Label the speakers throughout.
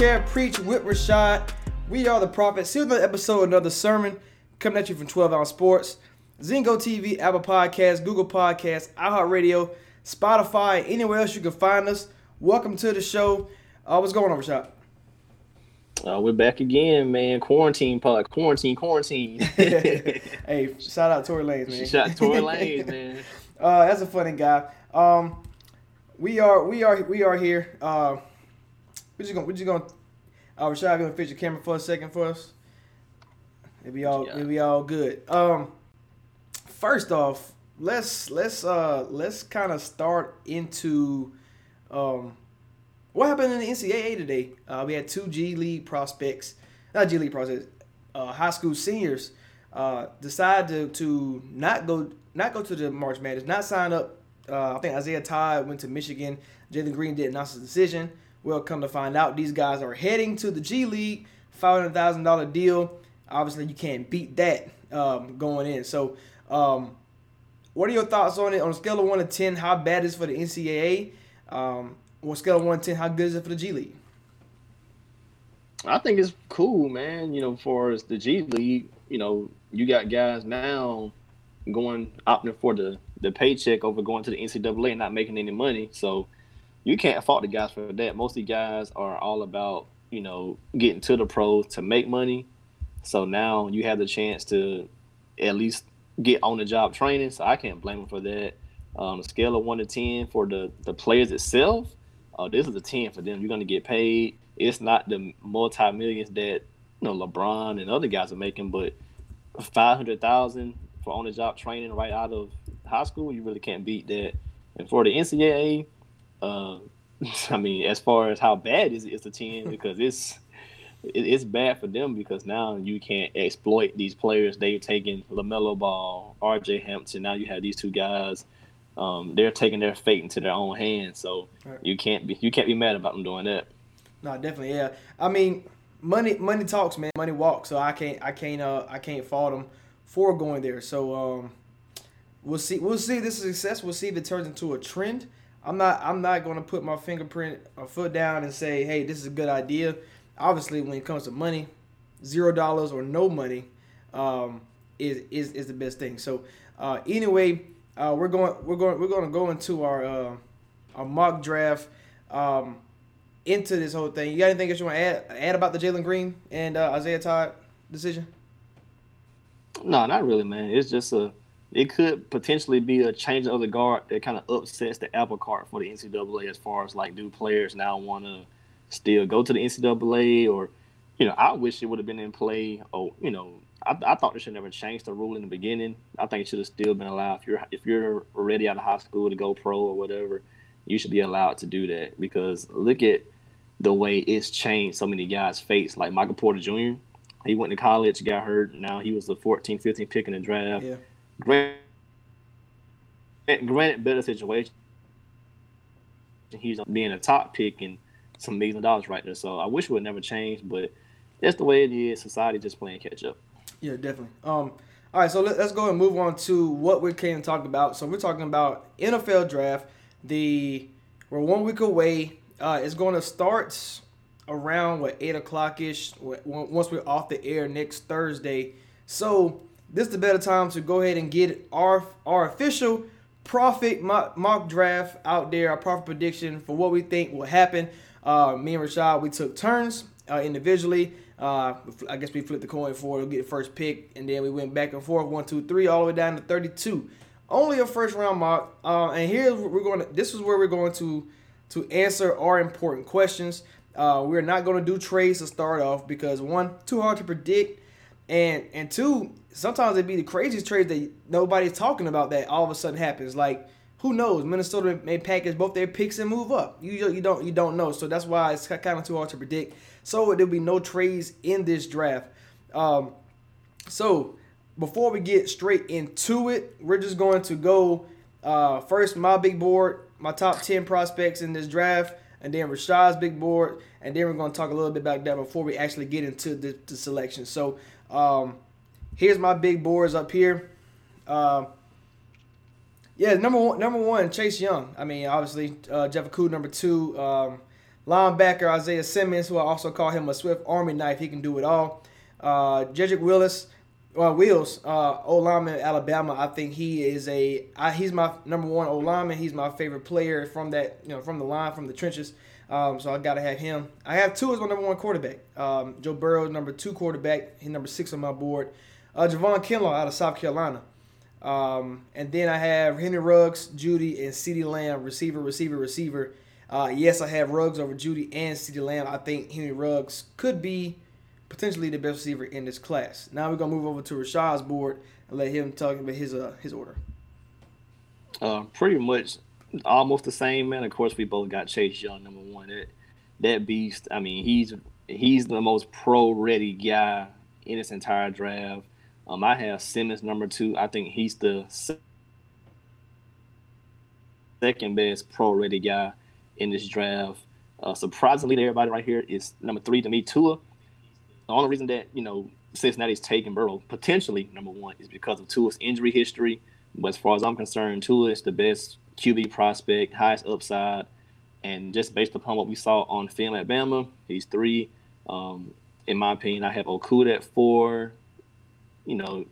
Speaker 1: Care, Preach with Rashad. We are the prophets. Here's another episode, another sermon coming at you from 12 Ounce Sports, Zingo TV, Apple Podcasts, Google Podcasts, iHeartRadio, Spotify, anywhere else you can find us. Welcome to the show. Uh, what's going on, Rashad?
Speaker 2: Uh, we're back again, man. Quarantine pod, quarantine, quarantine.
Speaker 1: hey, shout out Tory Lanez, man.
Speaker 2: Shot Tory Lanez, man.
Speaker 1: Uh, that's a funny guy. Um, we are we are we are here. Uh, we're just gonna we're just gonna. Uh, Rashad, gonna fix your camera for a second for us. It'll be all
Speaker 2: Yeah.
Speaker 1: it'll be all good. Um, first off, let's let's uh let's kind of start into um what happened in the NCAA today. Uh, we had two G League prospects, not G League prospects, uh, high school seniors uh, decide to, to not go not go to the March Madness, not sign up. Uh, I think Isaiah Todd went to Michigan. Jalen Green did announce his decision. Well, come to find out, these guys are heading to the G League, five hundred thousand dollar deal. Obviously, you can't beat that um, going in. So, um, what are your thoughts on it? On a scale of one to ten, how bad is for the NCAA? Um, on a scale of one to ten, how good is it for the G League?
Speaker 2: I think it's cool, man. You know, for as the G League, you know, you got guys now going opting for the the paycheck over going to the NCAA and not making any money. So you can't fault the guys for that. Most of the guys are all about you know getting to the pros to make money. So now you have the chance to at least get on the job training. So I can't blame them for that. Um, a scale of one to ten for the the players itself, uh, this is a ten for them. You're going to get paid. It's not the multi millions that you know LeBron and other guys are making, but five hundred thousand for on the job training right out of high school, you really can't beat that. And for the NCAA, uh, I mean, as far as how bad is it, it's a ten because it's it, it's bad for them because now you can't exploit these players. They're taking Lamelo Ball, R.J. Hampton. Now you have these two guys. Um, they're taking their fate into their own hands. So
Speaker 1: Right.
Speaker 2: you can't be you can't be mad about them doing that.
Speaker 1: No, definitely, yeah. I mean, money money talks, man. Money walks. So I can't I can't uh I can't fault them for going there. So um, we'll see we'll see if this is success. We'll see if it turns into a trend. I'm not I'm not going to put my fingerprint or foot down and say, hey, this is a good idea. Obviously, when it comes to money, zero dollars or no money um, is, is is the best thing. So uh, anyway, uh, we're going we're going we're going to go into our uh, our mock draft. Um, into this whole thing. You got anything else you want to add, add about the Jalen Green and uh, Isaiah Todd decision?
Speaker 2: No, not really, man. It's just a. It could potentially be a change of the guard that kind of upsets the apple cart for the NCAA as far as like, do players now want to still go to the NCAA or, you know, I wish it would have been in play. Oh, you know, I, I thought they should never change the rule in the beginning. I think it should have still been allowed if you're if you're already out of high school to go pro or whatever, you should be allowed to do that because look at the way it's changed so many guys' fates. Like Michael Porter Jr. He went to college, got hurt. Now he was the 14, 15 pick in the draft.
Speaker 1: Yeah.
Speaker 2: Granted, granted, better situation. He's being a top pick, and some million dollars right there. So I wish it would never change, but that's the way it is. Society just playing catch up.
Speaker 1: Yeah, definitely. Um, all right, so let, us go and move on to what we came talk about. So we're talking about NFL draft. The we're one week away. Uh, it's going to start around what eight o'clock ish. Once we're off the air next Thursday. So this is the better time to go ahead and get our our official Prophet mock, draft out there. Our Prophet prediction for what we think will happen. Uh, me and Rashad, we took turns uh, individually. Uh, I guess we flipped the coin for to get the first pick, and then we went back and forth, one, two, three, all the way down to 32. Only a first round mock. Uh, and here we're going. To, this is where we're going to to answer our important questions. Uh, we're not going to do trades to start off because one, too hard to predict, and and two, sometimes it'd be the craziest trades that nobody's talking about that all of a sudden happens. Like who knows? Minnesota may package both their picks and move up. You you don't you don't know. So that's why it's kind of too hard to predict. So there'll be no trades in this draft. Um, so before we get straight into it, we're just going to go uh, first my big board, my top ten prospects in this draft, and then Rashad's big board, and then we're going to talk a little bit about that before we actually get into the, the selection. So um, here's my big boards up here. Uh, yeah, number one, number one, Chase Young. I mean, obviously, uh, Jeff Okudah, number two. Um, linebacker Isaiah Simmons, who I also call him a Swiss army knife. He can do it all. Uh, Jedrick Willis, well, Wills, uh, O lineman Alabama. I think he is a I, he's my number one O lineman. He's my favorite player from that you know from the line from the trenches. Um, so I got to have him. I have Tua as my number one quarterback. Um, Joe Burrow, number two quarterback. He's number six on my board. Uh, Javon Kinlaw out of South Carolina. Um, and then I have Henry Ruggs, Jeudy, and CeeDee Lamb, receiver, receiver, receiver. Uh, yes, I have Ruggs over Jeudy and CeeDee Lamb. I think Henry Ruggs could be potentially the best receiver in this class. Now we're gonna move over to Rashad's board and let him talk about his uh his order.
Speaker 2: Uh, pretty much almost the same man. Of course, we both got Chase Young number one. That that beast. I mean, he's he's the most pro ready guy in this entire draft. Um, I have Simmons number two. I think he's the second best pro ready guy in this draft. Uh, surprisingly to everybody right here is number three to me, Tua. The only reason that you know Cincinnati's taking Burrow potentially number one is because of Tua's injury history. But as far as I'm concerned, Tua is the best QB prospect, highest upside, and just based upon what we saw on film at Bama, he's three. Um, in my opinion, I have Okudah at four, you know,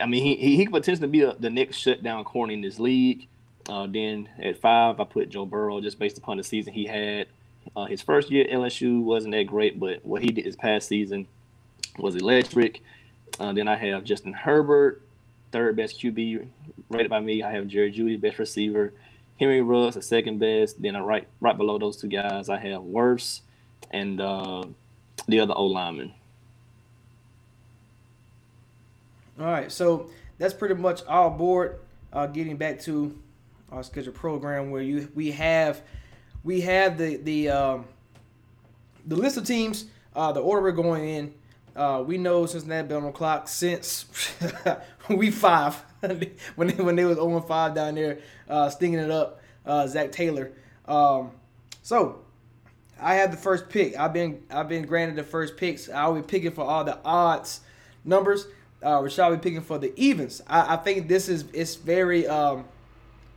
Speaker 2: I mean, he he, he could potentially be a, the next shutdown corner in this league. Uh, then at five, I put Joe Burrow just based upon the season he had. Uh, his first year at LSU wasn't that great, but what he did his past season was electric. Uh, then I have Justin Herbert, third best QB rated by me. I have Jerry Jeudy, best receiver. Henry Ruggs, the second best. Then right right below those two guys, I have Wirfs and uh, the other O lineman.
Speaker 1: All right, so that's pretty much our board. Uh, getting back to our scheduled program, where you we have we have the the um, the list of teams, uh, the order we're going in. Uh, we know Cincinnati been on the clock since we five when they, when they was 0 5 down there, uh, stinging it up. Uh, Zac Taylor. Um, so I have the first pick. I've been I've been granted the first picks. I'll be picking for all the odds numbers uh, Rashad will be picking for the evens. I, I think this is it's very um,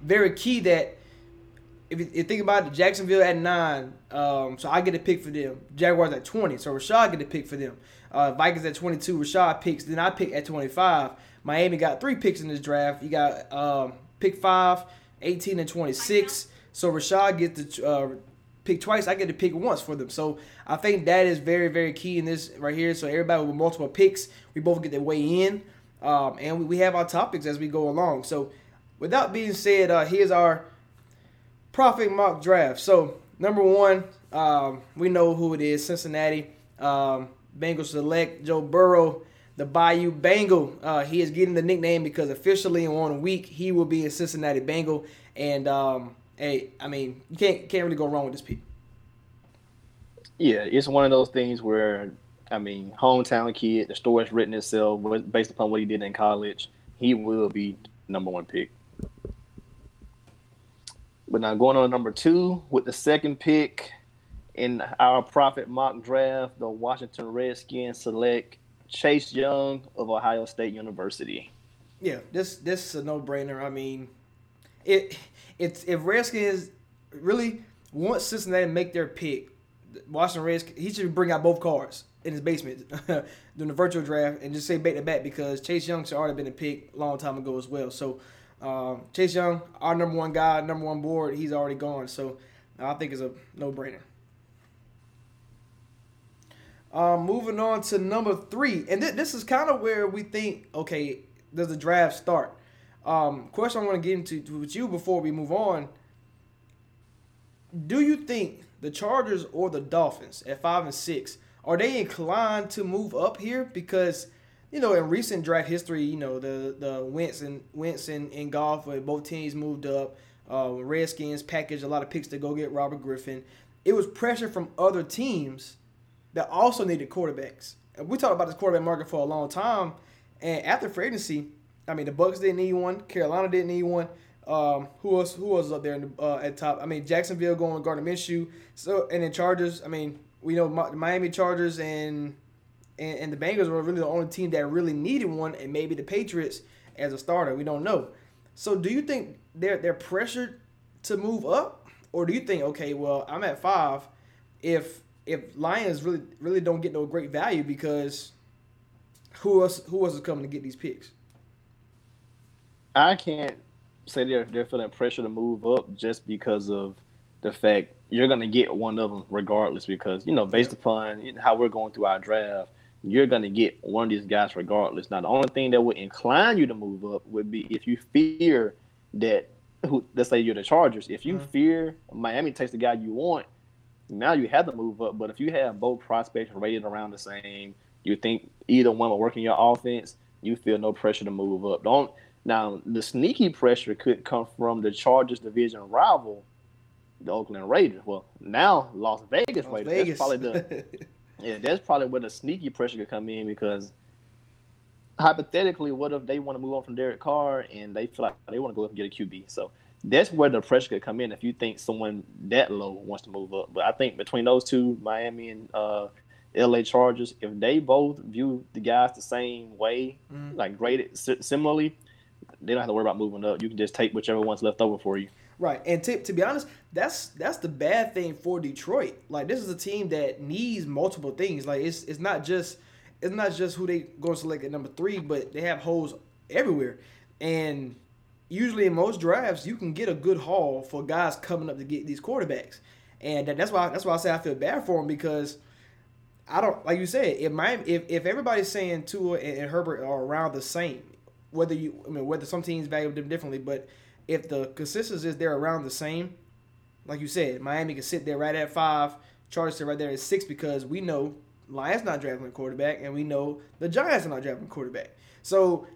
Speaker 1: very key that if you, you think about it, Jacksonville at nine, um, so I get a pick for them. Jaguars at twenty, so Rashad get a pick for them. Uh, Vikings at twenty two, Rashad picks. Then I pick at twenty five. Miami got three picks in this draft. You got um, pick five, 18 and twenty six. So Rashad gets the uh, pick twice. I get to pick once for them. So I think that is very, very key in this right here. So everybody with multiple picks, we both get to weigh in, um, and we, we have our topics as we go along. So without being said, uh, here's our Prophet mock draft. So number one, um, we know who it is. Cincinnati um, Bengals select Joe Burrow, the Bayou Bengal. Uh, he is getting the nickname because officially in one week he will be a Cincinnati Bengal, and um, hey, I mean, you can't can't really go wrong with this pick.
Speaker 2: Yeah, it's one of those things where I mean, hometown kid, the story's written itself based upon what he did in college. He will be number one pick. But now going on number two with the second pick in our Prophet mock draft, the Washington Redskins select Chase Young of Ohio State University.
Speaker 1: Yeah, this this is a no brainer. I mean, it it's if Redskins really want Cincinnati to make their pick, Washington Redskins he should bring out both cards in his basement during the virtual draft and just say back to back because Chase Young should already been a pick a long time ago as well. So um, Chase Young, our number one guy, number one board, he's already gone. So I think it's a no brainer. Um, moving on to number three, and th- this is kind of where we think, okay, does the draft start? Um, question I want to get into with you before we move on. Do you think the Chargers or the Dolphins at five and six are they inclined to move up here? Because you know, in recent draft history, you know the the Wentz and Wentz and, and Goff, where both teams moved up. Uh, Redskins packaged a lot of picks to go get Robert Griffin. It was pressure from other teams that also needed quarterbacks. And we talked about this quarterback market for a long time. And after free agency, I mean, the Bucs didn't need one. Carolina didn't need one. Um, who else? Who was up there the, uh, at top? I mean, Jacksonville going with Gardner Minshew. So and then Chargers. I mean, we know Mi- Miami Chargers and, and and the Bengals were really the only team that really needed one, and maybe the Patriots as a starter. We don't know. So do you think they're they're pressured to move up, or do you think okay, well, I'm at five. If if Lions really really don't get no great value because who else who else is coming to get these picks?
Speaker 2: I can't say they're they're feeling pressure to move up just because of the fact you're gonna get one of them regardless. Because you know, based upon how we're going through our draft, you're gonna get one of these guys regardless. Now, the only thing that would incline you to move up would be if you fear that. Who, let's say you're the Chargers. If you mm-hmm. fear Miami takes the guy you want, now you have to move up. But if you have both prospects rated around the same, you think either one will work in your offense, you feel no pressure to move up. Don't now the sneaky pressure could come from the Chargers division rival, the Oakland Raiders. Well, now Las Vegas
Speaker 1: Las
Speaker 2: Raiders.
Speaker 1: Vegas.
Speaker 2: That's probably the yeah, that's probably where the sneaky pressure could come in because hypothetically, what if they want to move on from Derek Carr and they feel like they want to go up and get a QB? So that's where the pressure could come in if you think someone that low wants to move up. But I think between those two, Miami and uh, LA Chargers, if they both view the guys the same way, like graded similarly, they don't have to worry about moving up. You can just take whichever one's left over for you.
Speaker 1: Right, and to, to be honest, that's that's the bad thing for Detroit. Like this is a team that needs multiple things. Like it's it's not just it's not just who they going to select at number three, but they have holes everywhere. And usually in most drafts, you can get a good haul for guys coming up to get these quarterbacks. And that's why that's why I say I feel bad for them because I don't like you said if my if, if everybody's saying Tua and, and Herbert are around the same, whether you I mean whether some teams value them differently, but if the consensus is they're around the same, like you said, Miami can sit there right at five, Chargers right there at six because we know Lions not drafting a quarterback and we know the Giants are not drafting a quarterback. So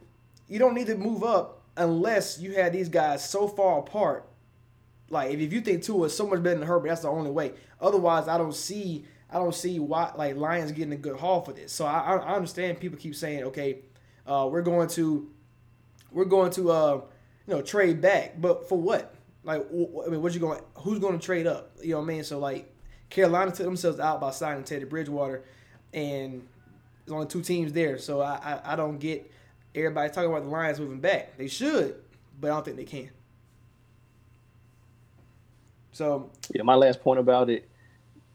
Speaker 1: you don't need to move up unless you have these guys so far apart. Like if, you think Tua is so much better than Herbert, that's the only way. Otherwise, I don't see I don't see why like Lions getting a good haul for this. So I I understand people keep saying okay, uh, we're going to we're going to uh you know trade back, but for what? Like I mean, what you going? Who's going to trade up? You know what I mean? So like Carolina took themselves out by signing Teddy Bridgewater, and there's only two teams there. So I I, I don't get everybody talking about the Lions moving back. They should, but I don't think they can. So
Speaker 2: Yeah, my last point about it,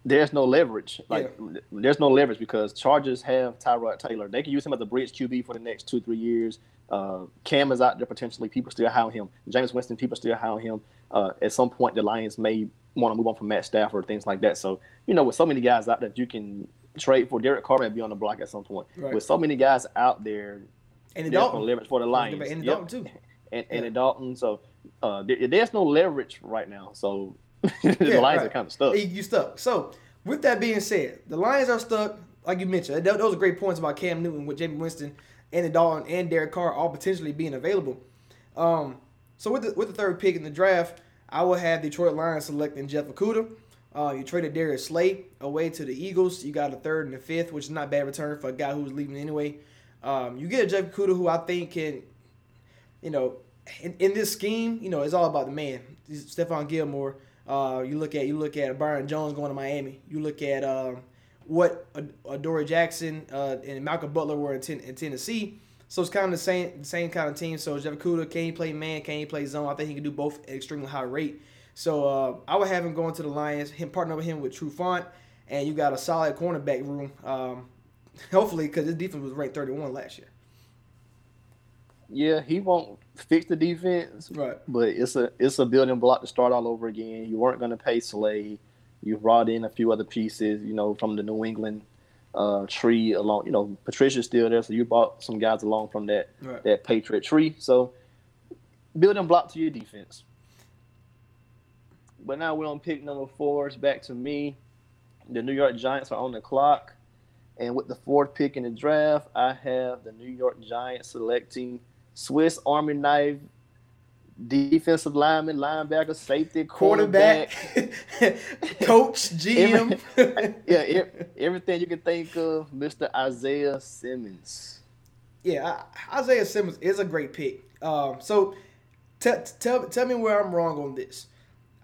Speaker 2: there's no leverage. Like there's no leverage because Chargers have Tyrod Taylor. They can use him as a bridge QB for the next two, three years. Uh, Cam is out there potentially. People still hire him. Jameis Winston, people still hire him. Uh, at some point, the Lions may want to move on from Matt Stafford, things like that. So, you know, with so many guys out there, you can trade for Derek Carr and be on the block at some point.
Speaker 1: Right.
Speaker 2: With so many guys out there,
Speaker 1: and the
Speaker 2: there's no
Speaker 1: Dalton,
Speaker 2: leverage for the Lions.
Speaker 1: and the
Speaker 2: Yep.
Speaker 1: Dalton too.
Speaker 2: and, and
Speaker 1: Yeah.
Speaker 2: in Dalton. So uh, there, there's no leverage right now. So the
Speaker 1: Yeah,
Speaker 2: Lions
Speaker 1: right.
Speaker 2: are kind of stuck.
Speaker 1: You- You stuck. So with that being said, the Lions are stuck. Like you mentioned, those are great points about Cam Newton with Jameis Winston and the Dalton and Derek Carr all potentially being available. Um, so with the with the third pick in the draft, I will have Detroit Lions selecting Jeff Okudah. Uh, you traded Darius Slay away to the Eagles. You got a third and a fifth, which is not bad return for a guy who was leaving anyway. Um, you get a Jeff Okudah who I think can, you know, in, in this scheme, you know, it's all about the man. Stephon Gilmore. Uh, you look at you look at Byron Jones going to Miami. You look at um, what Ad- Adoree Jackson uh, and Malcolm Butler were in, ten- in Tennessee. So it's kind of the same same kind of team. So Jeff Okudah, can he play man? Can he play zone? I think he can do both at extremely high rate. So uh, I would have him going to the Lions. Him partner with him with Trufant, and you got a solid cornerback room. Um, hopefully, because his defense was ranked 31 last year.
Speaker 2: Yeah, he won't fix the defense,
Speaker 1: Right.
Speaker 2: but it's a it's a building block to start all over again. You weren't going to pay Slay. You brought in a few other pieces, you know, from the New England uh, tree along. You know, Patricia's still there, so you brought some guys along from that
Speaker 1: Right.
Speaker 2: that Patriot tree. So building block to your defense. But now we're on pick number four. It's back to me. The New York Giants are on the clock. And with the fourth pick in the draft, I have the New York Giants selecting Swiss Army knife, defensive lineman, linebacker, safety,
Speaker 1: Quarterback,
Speaker 2: quarterback.
Speaker 1: coach, GM.
Speaker 2: yeah, e- everything you can think of, Mr. Isaiah Simmons.
Speaker 1: Yeah, I- Isaiah Simmons is a great pick. Um, so t- tell tell me where I'm wrong on this.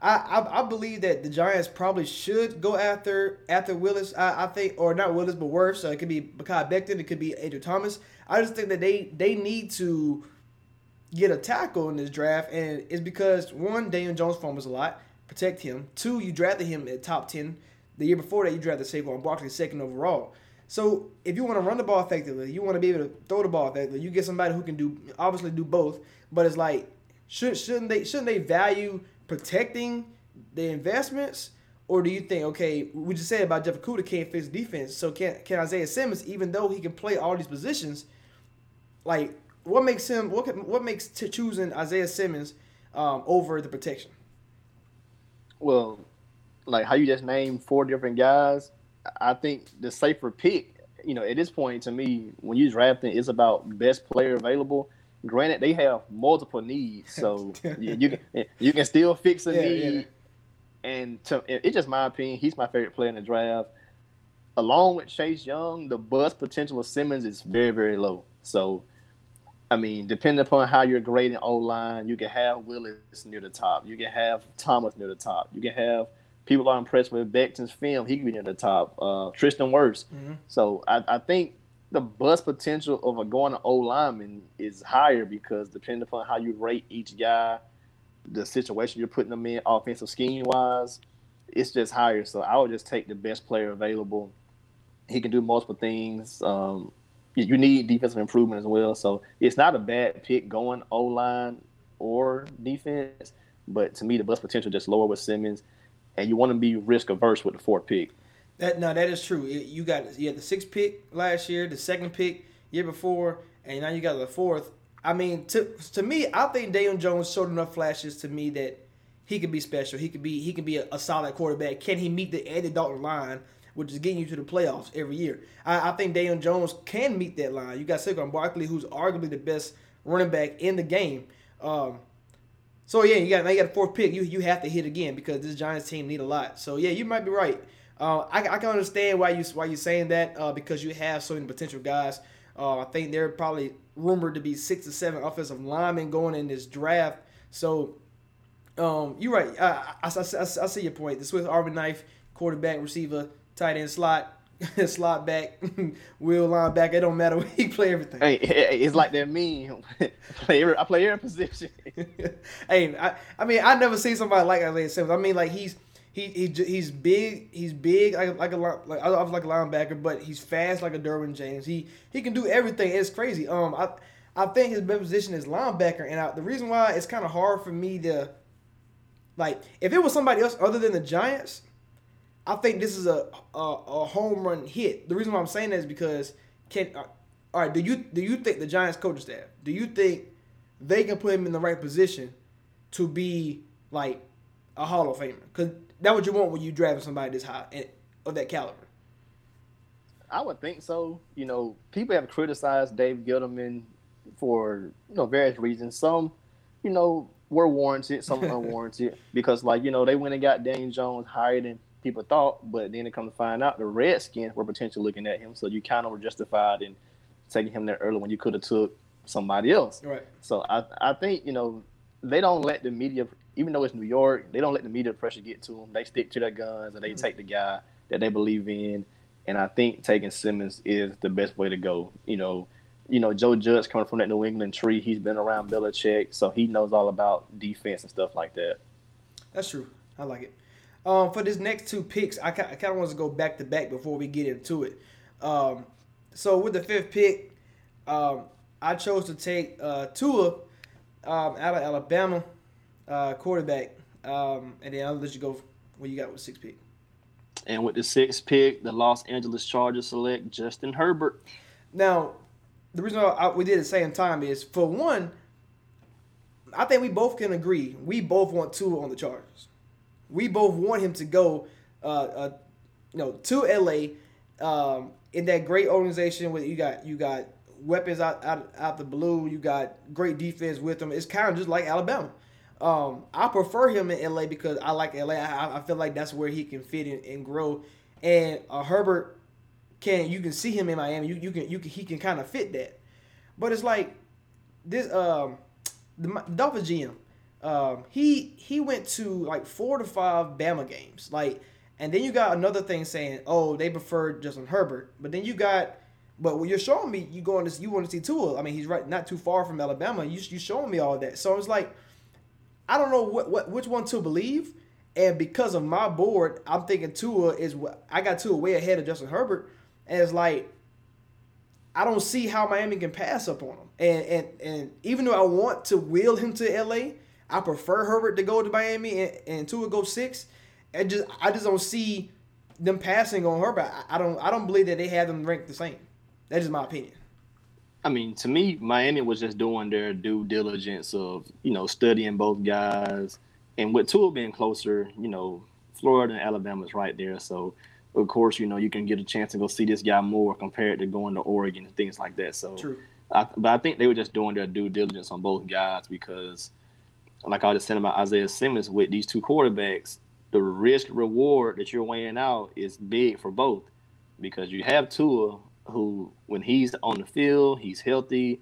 Speaker 1: I, I I believe that the Giants probably should go after after Willis. I, I think, or not Willis, but Wirfs. So it could be Mekhi Becton. It could be Adrian Thomas. I just think that they they need to get a tackle in this draft, and it's because one, Daniel Jones fumbles a lot. Protect him. Two, you drafted him at top ten. The year before that, you drafted Saquon Barkley second overall. So if you want to run the ball effectively, you want to be able to throw the ball effectively. You get somebody who can do obviously do both. But it's like should shouldn't they shouldn't they value protecting the investments? Or do you think, okay, we just said about Jeff Okudah can't fix defense, so can can Isaiah Simmons, even though he can play all these positions, like what makes him what what makes t- choosing Isaiah Simmons um, over the protection?
Speaker 2: Well, like how you just named four different guys, I think the safer pick, you know, at this point to me, when you drafting, it's about best player available. Granted, they have multiple needs, so you, you can you can still fix a
Speaker 1: Yeah,
Speaker 2: need.
Speaker 1: yeah.
Speaker 2: And to, it's just my opinion. He's my favorite player in the draft. Along with Chase Young, the buzz potential of Simmons is very very low. So, I mean, depending upon how you're grading O line, you can have Willis near the top. You can have Thomas near the top. You can have people are impressed with Becton's film. He can be near the top. Uh, Tristan Wirfs. So I, I think the buzz potential of a going to O lineman is higher because depending upon how you rate each guy, the situation you're putting them in, offensive scheme wise, it's just higher. So I would just take the best player available. He can do multiple things. Um, you need defensive improvement as well. So it's not a bad pick going O line or defense, but to me the buzz potential just lower with Simmons, and you want to be risk averse with the fourth pick.
Speaker 1: That no, that is true. You got you had the sixth pick last year, the second pick year before, and now you got the fourth. I mean, to to me, I think Daniel Jones showed enough flashes to me that he could be special. He could be he can be a, a solid quarterback. Can he meet the Andy Dalton line, which is getting you to the playoffs every year? I, I think Daniel Jones can meet that line. You got Saquon Barkley, who's arguably the best running back in the game. Um, so yeah, you got now you got a fourth pick. You you have to hit again because this Giants team need a lot. So yeah, you might be right. Uh, I, I can understand why you why you're saying that uh, because you have so many potential guys. Uh, I think they're probably rumored to be six to seven offensive linemen going in this draft. So um, you're right. I, I, I, I, see your point. The Swiss Army knife, quarterback, receiver, tight end, slot, slot back, wheel linebacker. It don't matter. He play everything.
Speaker 2: Hey, it's like that meme. play every, I play every position.
Speaker 1: hey, I, I mean, I never seen somebody like Isaiah Simmons. I mean, like he's he, he he's big. He's big like like a li- like I was like a linebacker, but he's fast like a Derwin James. He he can do everything. It's crazy. Um, I I think his best position is linebacker, and I, the reason why it's kind of hard for me to like if it was somebody else other than the Giants, I think this is a a, a home run hit. The reason why I'm saying that is because can uh, all right. Do you do you think the Giants coaching staff? Do you think they can put him in the right position to be like a Hall of Famer? Because that's what you want when you drafting somebody this high and of that caliber.
Speaker 2: I would think so. You know, people have criticized Dave Gettleman for you know various reasons. Some, you know, were warranted, some unwarranted because like you know they went and got Daniel Jones higher than people thought, but then it come to find out the Redskins were potentially looking at him, so you kind of were justified in taking him there early when you could have took somebody else.
Speaker 1: Right.
Speaker 2: So I I think you know they don't let the media even though it's New York, they don't let the media pressure get to them. They stick to their guns and they take the guy that they believe in. And I think taking Simmons is the best way to go. You know, you know Joe Judge coming from that New England tree. He's been around Belichick, so he knows all about defense and stuff like that.
Speaker 1: That's true. I like it. Um, for this next two picks, I, I kind of want to go back to back before we get into it. Um, so with the fifth pick, um, I chose to take uh, Tua um, out of Alabama, uh, quarterback, um, and then I'll let you go. What you got with six pick?
Speaker 2: And with the sixth pick, the Los Angeles Chargers select Justin Herbert.
Speaker 1: Now, the reason why I, we did it at the same time is for one, I think we both can agree. We both want Tua on the Chargers. We both want him to go, uh, uh, you know, to LA, um, in that great organization where you got you got weapons out out, out the blue. You got great defense with them. It's kind of just like Alabama. Um, I prefer him in LA because I like LA. I, I feel like that's where he can fit in and grow. And uh, Herbert can you can see him in Miami. You you can you can he can kind of fit that. But it's like this um the Dolphins GM. Um, he he went to like four to five Bama games. Like, and then you got another thing saying, oh, they prefer Justin Herbert. But then you got, but you're showing me, you going to you want to see Tua. I mean, he's right not too far from Alabama. You you showing me all that. So it's like, I don't know what, what which one to believe. And because of my board, I'm thinking Tua is I got Tua way ahead of Justin Herbert. And it's like, I don't see how Miami can pass up on him. And and and even though I want to wheel him to LA, I prefer Herbert to go to Miami and, and Tua go six. And just I just don't see them passing on Herbert. I, I don't I don't believe that they have them ranked the same. That's just my opinion.
Speaker 2: I mean, to me, Miami was just doing their due diligence of, you know, studying both guys. And with Tua being closer, you know, Florida and Alabama is right there. So, of course, you know, you can get a chance to go see this guy more compared to going to Oregon and things like that. So,
Speaker 1: True.
Speaker 2: I, but I think they were just doing their due diligence on both guys because, like I was saying about Isaiah Simmons, with these two quarterbacks, the risk reward that you're weighing out is big for both because you have Tua, who when he's on the field, he's healthy.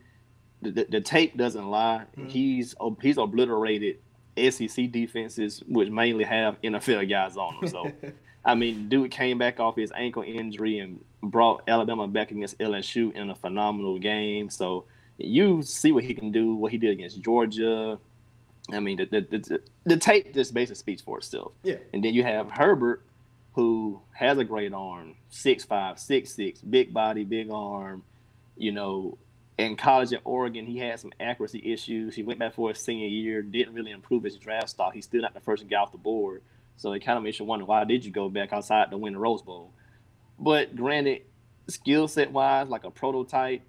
Speaker 2: The, the, the tape doesn't lie. Mm-hmm. He's he's obliterated SEC defenses, which mainly have NFL guys on them. So, I mean, dude came back off his ankle injury and brought Alabama back against LSU in a phenomenal game. So, you see what he can do, what he did against Georgia. I mean, the the, the, the tape just basically speaks for itself.
Speaker 1: Yeah.
Speaker 2: And then you have Herbert, who has a great arm, six five, six six, big body, big arm. You know, in college at Oregon, he had some accuracy issues. He went back for his senior year, didn't really improve his draft stock. He's still not the first guy off the board. So it kind of makes you wonder why did you go back outside to win the Rose Bowl? But granted, skill set wise, like a prototype,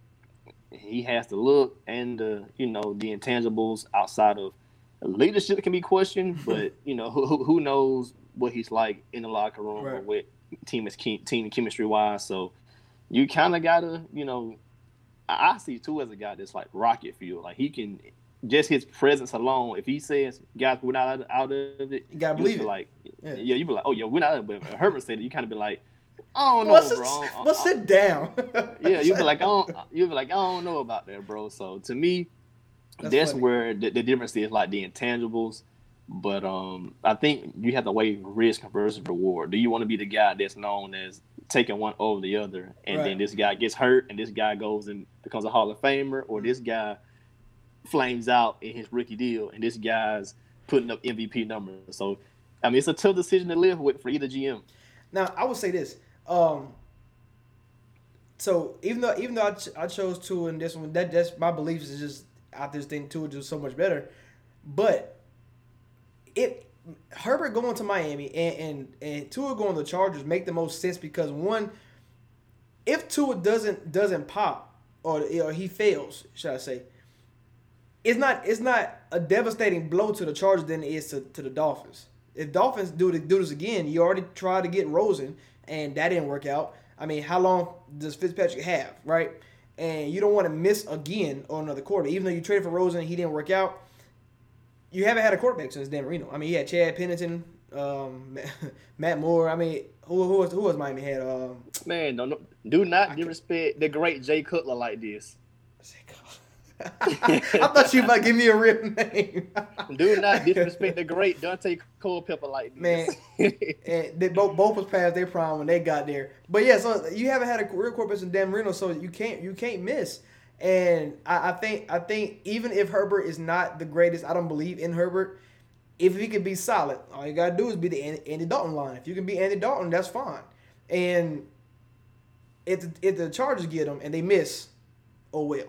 Speaker 2: he has the look and the you know the intangibles outside of leadership can be questioned, but you know who, who- knows what he's like in the locker room or with team is team chemistry wise. So you kind of gotta you know I see Tua as a guy that's like rocket fuel. Like he can just his presence alone. If he says guys we're not out, out of it,
Speaker 1: You gotta
Speaker 2: you
Speaker 1: believe
Speaker 2: be
Speaker 1: it.
Speaker 2: Like
Speaker 1: Yeah.
Speaker 2: yeah. you be like oh yeah we're not. out of it. But Herbert said it. You kind of be like I don't know,
Speaker 1: sit,
Speaker 2: bro.
Speaker 1: Well,
Speaker 2: I-
Speaker 1: sit down.
Speaker 2: yeah, you'd be like, I don't, you'd be like, I don't know about that, bro. So to me,
Speaker 1: That's
Speaker 2: that's, where the, the difference is, like the intangibles. But um, I think you have to weigh risk versus reward. Do you want to be the guy that's known as taking one over the other, and
Speaker 1: Right.
Speaker 2: then this guy gets hurt, and this guy goes and becomes a Hall of Famer, or this guy flames out in his rookie deal, and this guy's putting up MVP numbers? So, I mean, it's a tough decision to live with for either GM.
Speaker 1: Now I would say this. Um, so even though even though I, ch- I chose Tua in this one, that that's my beliefs is just I just think is just so much better. But it Herbert going to Miami and and and Tua going to the Chargers make the most sense because one, if Tua doesn't doesn't pop or or he fails, should I say, it's not it's not a devastating blow to the Chargers than it is to, to the Dolphins. If Dolphins do it, do this again, you already tried to get Rosen and that didn't work out. I mean, how long does Fitzpatrick have, right? And you don't want to miss again on another quarter. Even though you traded for Rosen, and he didn't work out. You haven't had a quarterback since Dan Marino. I mean, had Chad Pennington, um, Matt Moore. I mean, who who was who was Miami had? Um,
Speaker 2: Man, don't do not disrespect the great Jay Cutler like this.
Speaker 1: I thought you might give me a real name.
Speaker 2: Do not disrespect the great Dante Culpepper like
Speaker 1: Man,
Speaker 2: this.
Speaker 1: and they both both was past their prime when they got there. But yeah, so you haven't had a career quarterback in Dan Marino, so you can't you can't miss. And I, I think I think even if Herbert is not the greatest, I don't believe in Herbert. If he can be solid, all you gotta do is be the Andy, Andy Dalton line. If you can be Andy Dalton, that's fine. And if the, if the Chargers get him and they miss, oh well.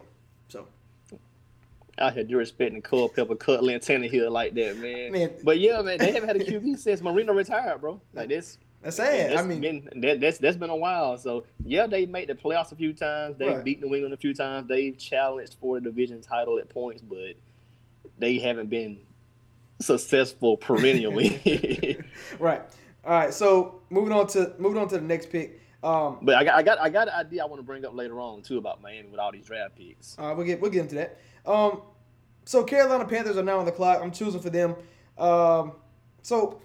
Speaker 2: Out here disrespecting Culpepper, Cutler, and Tannehill like that, man.
Speaker 1: Man.
Speaker 2: But yeah, man, they haven't had a QB since Marino retired, bro. Like this.
Speaker 1: that's sad.
Speaker 2: that's
Speaker 1: I mean,
Speaker 2: been, that, that's that's been a while. So yeah, they made the playoffs a few times. They
Speaker 1: Right.
Speaker 2: beat New England a few times. They've challenged for the division title at points, but they haven't been successful perennially.
Speaker 1: right. All right. So moving on to moving on to the next pick. Um,
Speaker 2: but I got I got I got an idea I want to bring up later on too about Miami with all these draft picks.
Speaker 1: All right, we'll get we'll get into that. Um, so Carolina Panthers are now on the clock. I'm choosing for them. Um, so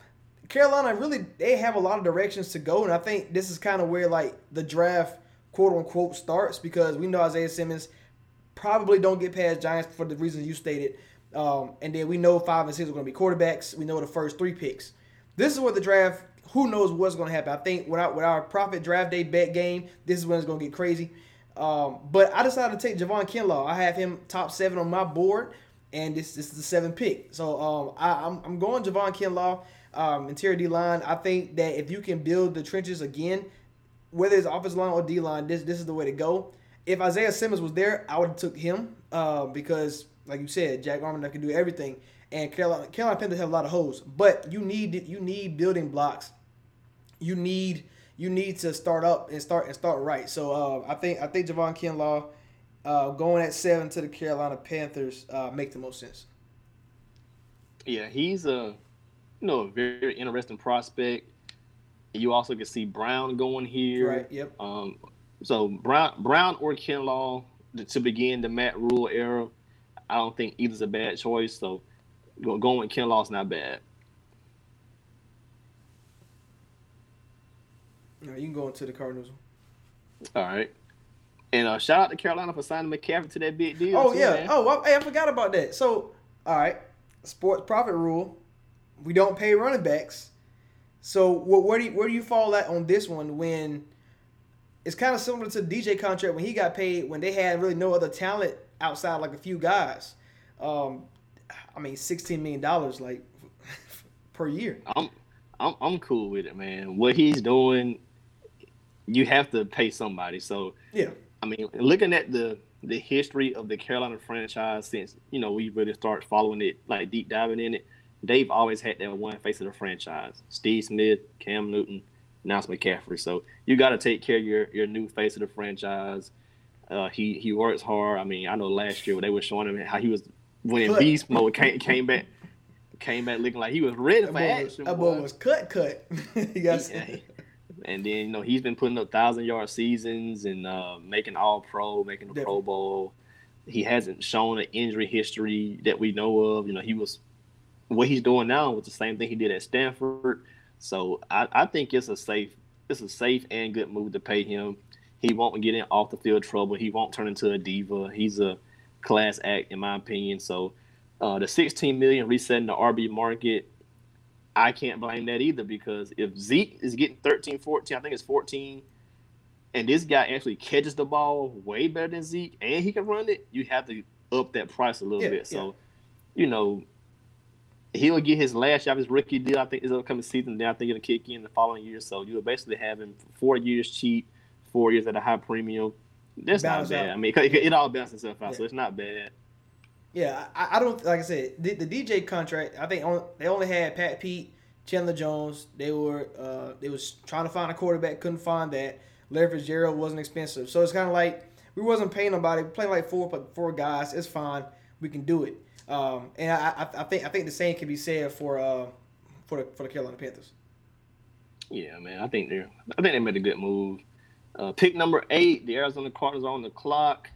Speaker 1: Carolina really they have a lot of directions to go, and I think this is kind of where like the draft quote unquote starts because we know Isaiah Simmons probably don't get past Giants for the reasons you stated, um, and then we know five and six are going to be quarterbacks. We know the first three picks. This is where the draft. Who knows what's going to happen? I think with our, with our Prophet draft day bet game, this is when it's going to get crazy. Um, but I decided to take Javon Kinlaw. I have him top seven on my board, and this, this is the seventh pick. So um, I, I'm, I'm going Javon Kinlaw, um, interior D line. I think that if you can build the trenches again, whether it's offensive line or D line, this this is the way to go. If Isaiah Simmons was there, I would have took him uh, because, like you said, Jack Armand can do everything, and Carolina Carolina Panthers have a lot of holes. But you need you need building blocks. You need you need to start up and start and start right. So uh, I think I think Javon Kinlaw uh, going at seven to the Carolina Panthers uh, make the most sense.
Speaker 2: Yeah, he's a you know a very interesting prospect. You also can see Brown going here.
Speaker 1: Right. Yep.
Speaker 2: Um, so Brown, Brown or Kinlaw to- begin the Matt Rhule era. I don't think either's a bad choice. So going with Kinlaw's not bad.
Speaker 1: Right, you can go into the Cardinals.
Speaker 2: All right. And uh, shout out to Carolina for signing McCaffrey to that big deal.
Speaker 1: Oh
Speaker 2: too,
Speaker 1: yeah.
Speaker 2: man.
Speaker 1: Oh, well, hey, I forgot about that. So, all right, sports Prophet rule. We don't pay running backs. So, wh- where do you, where do you fall at on this one? When it's kind of similar to the DJ contract when he got paid when they had really no other talent outside like a few guys. Um, I mean, sixteen million dollars like per year.
Speaker 2: I'm I'm I'm cool with it, man. What he's doing, you have to pay somebody. So
Speaker 1: Yeah.
Speaker 2: I mean, looking at the the history of the Carolina franchise since you know we really start following it, like deep diving in it, they've always had that one face of the franchise: Steve Smith, Cam Newton, now it's McCaffrey. So you got to take care of your your new face of the franchise. Uh, he he works hard. I mean, I know last year when they were showing him how he was when in beast mode came came back came back looking like he was ready
Speaker 1: That
Speaker 2: for
Speaker 1: boy, was,
Speaker 2: action.
Speaker 1: that boy was cut, cut. he got
Speaker 2: Yeah. And then you know he's been putting up thousand yard seasons and uh, making All Pro, making the Pro Bowl. He hasn't shown an injury history that we know of. You know he was what he's doing now was the same thing he did at Stanford. So I, I think it's a safe it's a safe and good move to pay him. He won't get in off the field trouble. He won't turn into a diva. He's a class act in my opinion. So uh, the 16 million resetting the RB market. I can't blame that either because if Zeke is getting 13, 14, I think it's 14, and this guy actually catches the ball way better than Zeke and he can run it, you have to up that price a little
Speaker 1: Yeah,
Speaker 2: bit. So, you know, he'll get his last shot of his rookie deal, I think, this upcoming season. Then I think it'll kick in the following year. So you'll basically have him four years cheap, four years at a high premium. That's
Speaker 1: Balance
Speaker 2: not bad.
Speaker 1: out.
Speaker 2: I mean, it, it all balances itself out, so it's not bad.
Speaker 1: Yeah, I, I don't like I said the, the DJ contract. I think on, they only had Pat Pete, Chandler Jones. They were uh, they was trying to find a quarterback, couldn't find that. Larry Fitzgerald wasn't expensive, so it's kind of like we wasn't paying nobody. Playing like four four guys, it's fine. We can do it. Um, and I, I, I think I think the same can be said for uh, for the for the Carolina Panthers.
Speaker 2: Yeah, man. I think they're I think they made a good move. Uh, pick number eight, the Arizona Cardinals on the clock.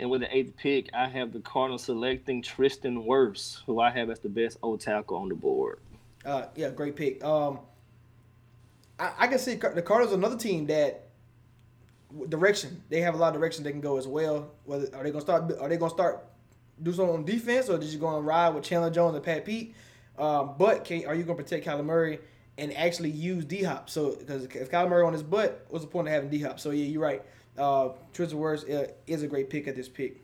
Speaker 2: And with the eighth pick, I have the Cardinals selecting Tristan Wirfs, who I have as the best O tackle on the board.
Speaker 1: Uh, yeah, great pick. Um, I, I can see the Cardinals another team that direction. They have a lot of direction they can go as well. Whether are they gonna start? Are they gonna start do something on defense, or just gonna ride with Chandler Jones and Pat Pete? Um, but can, are you gonna protect Kyler Murray and actually use D Hop? So because if Kyler Murray on his butt, what's the point of having D Hop? So yeah, you're right. Uh, Tristan Wirfs uh, is a great pick at this pick.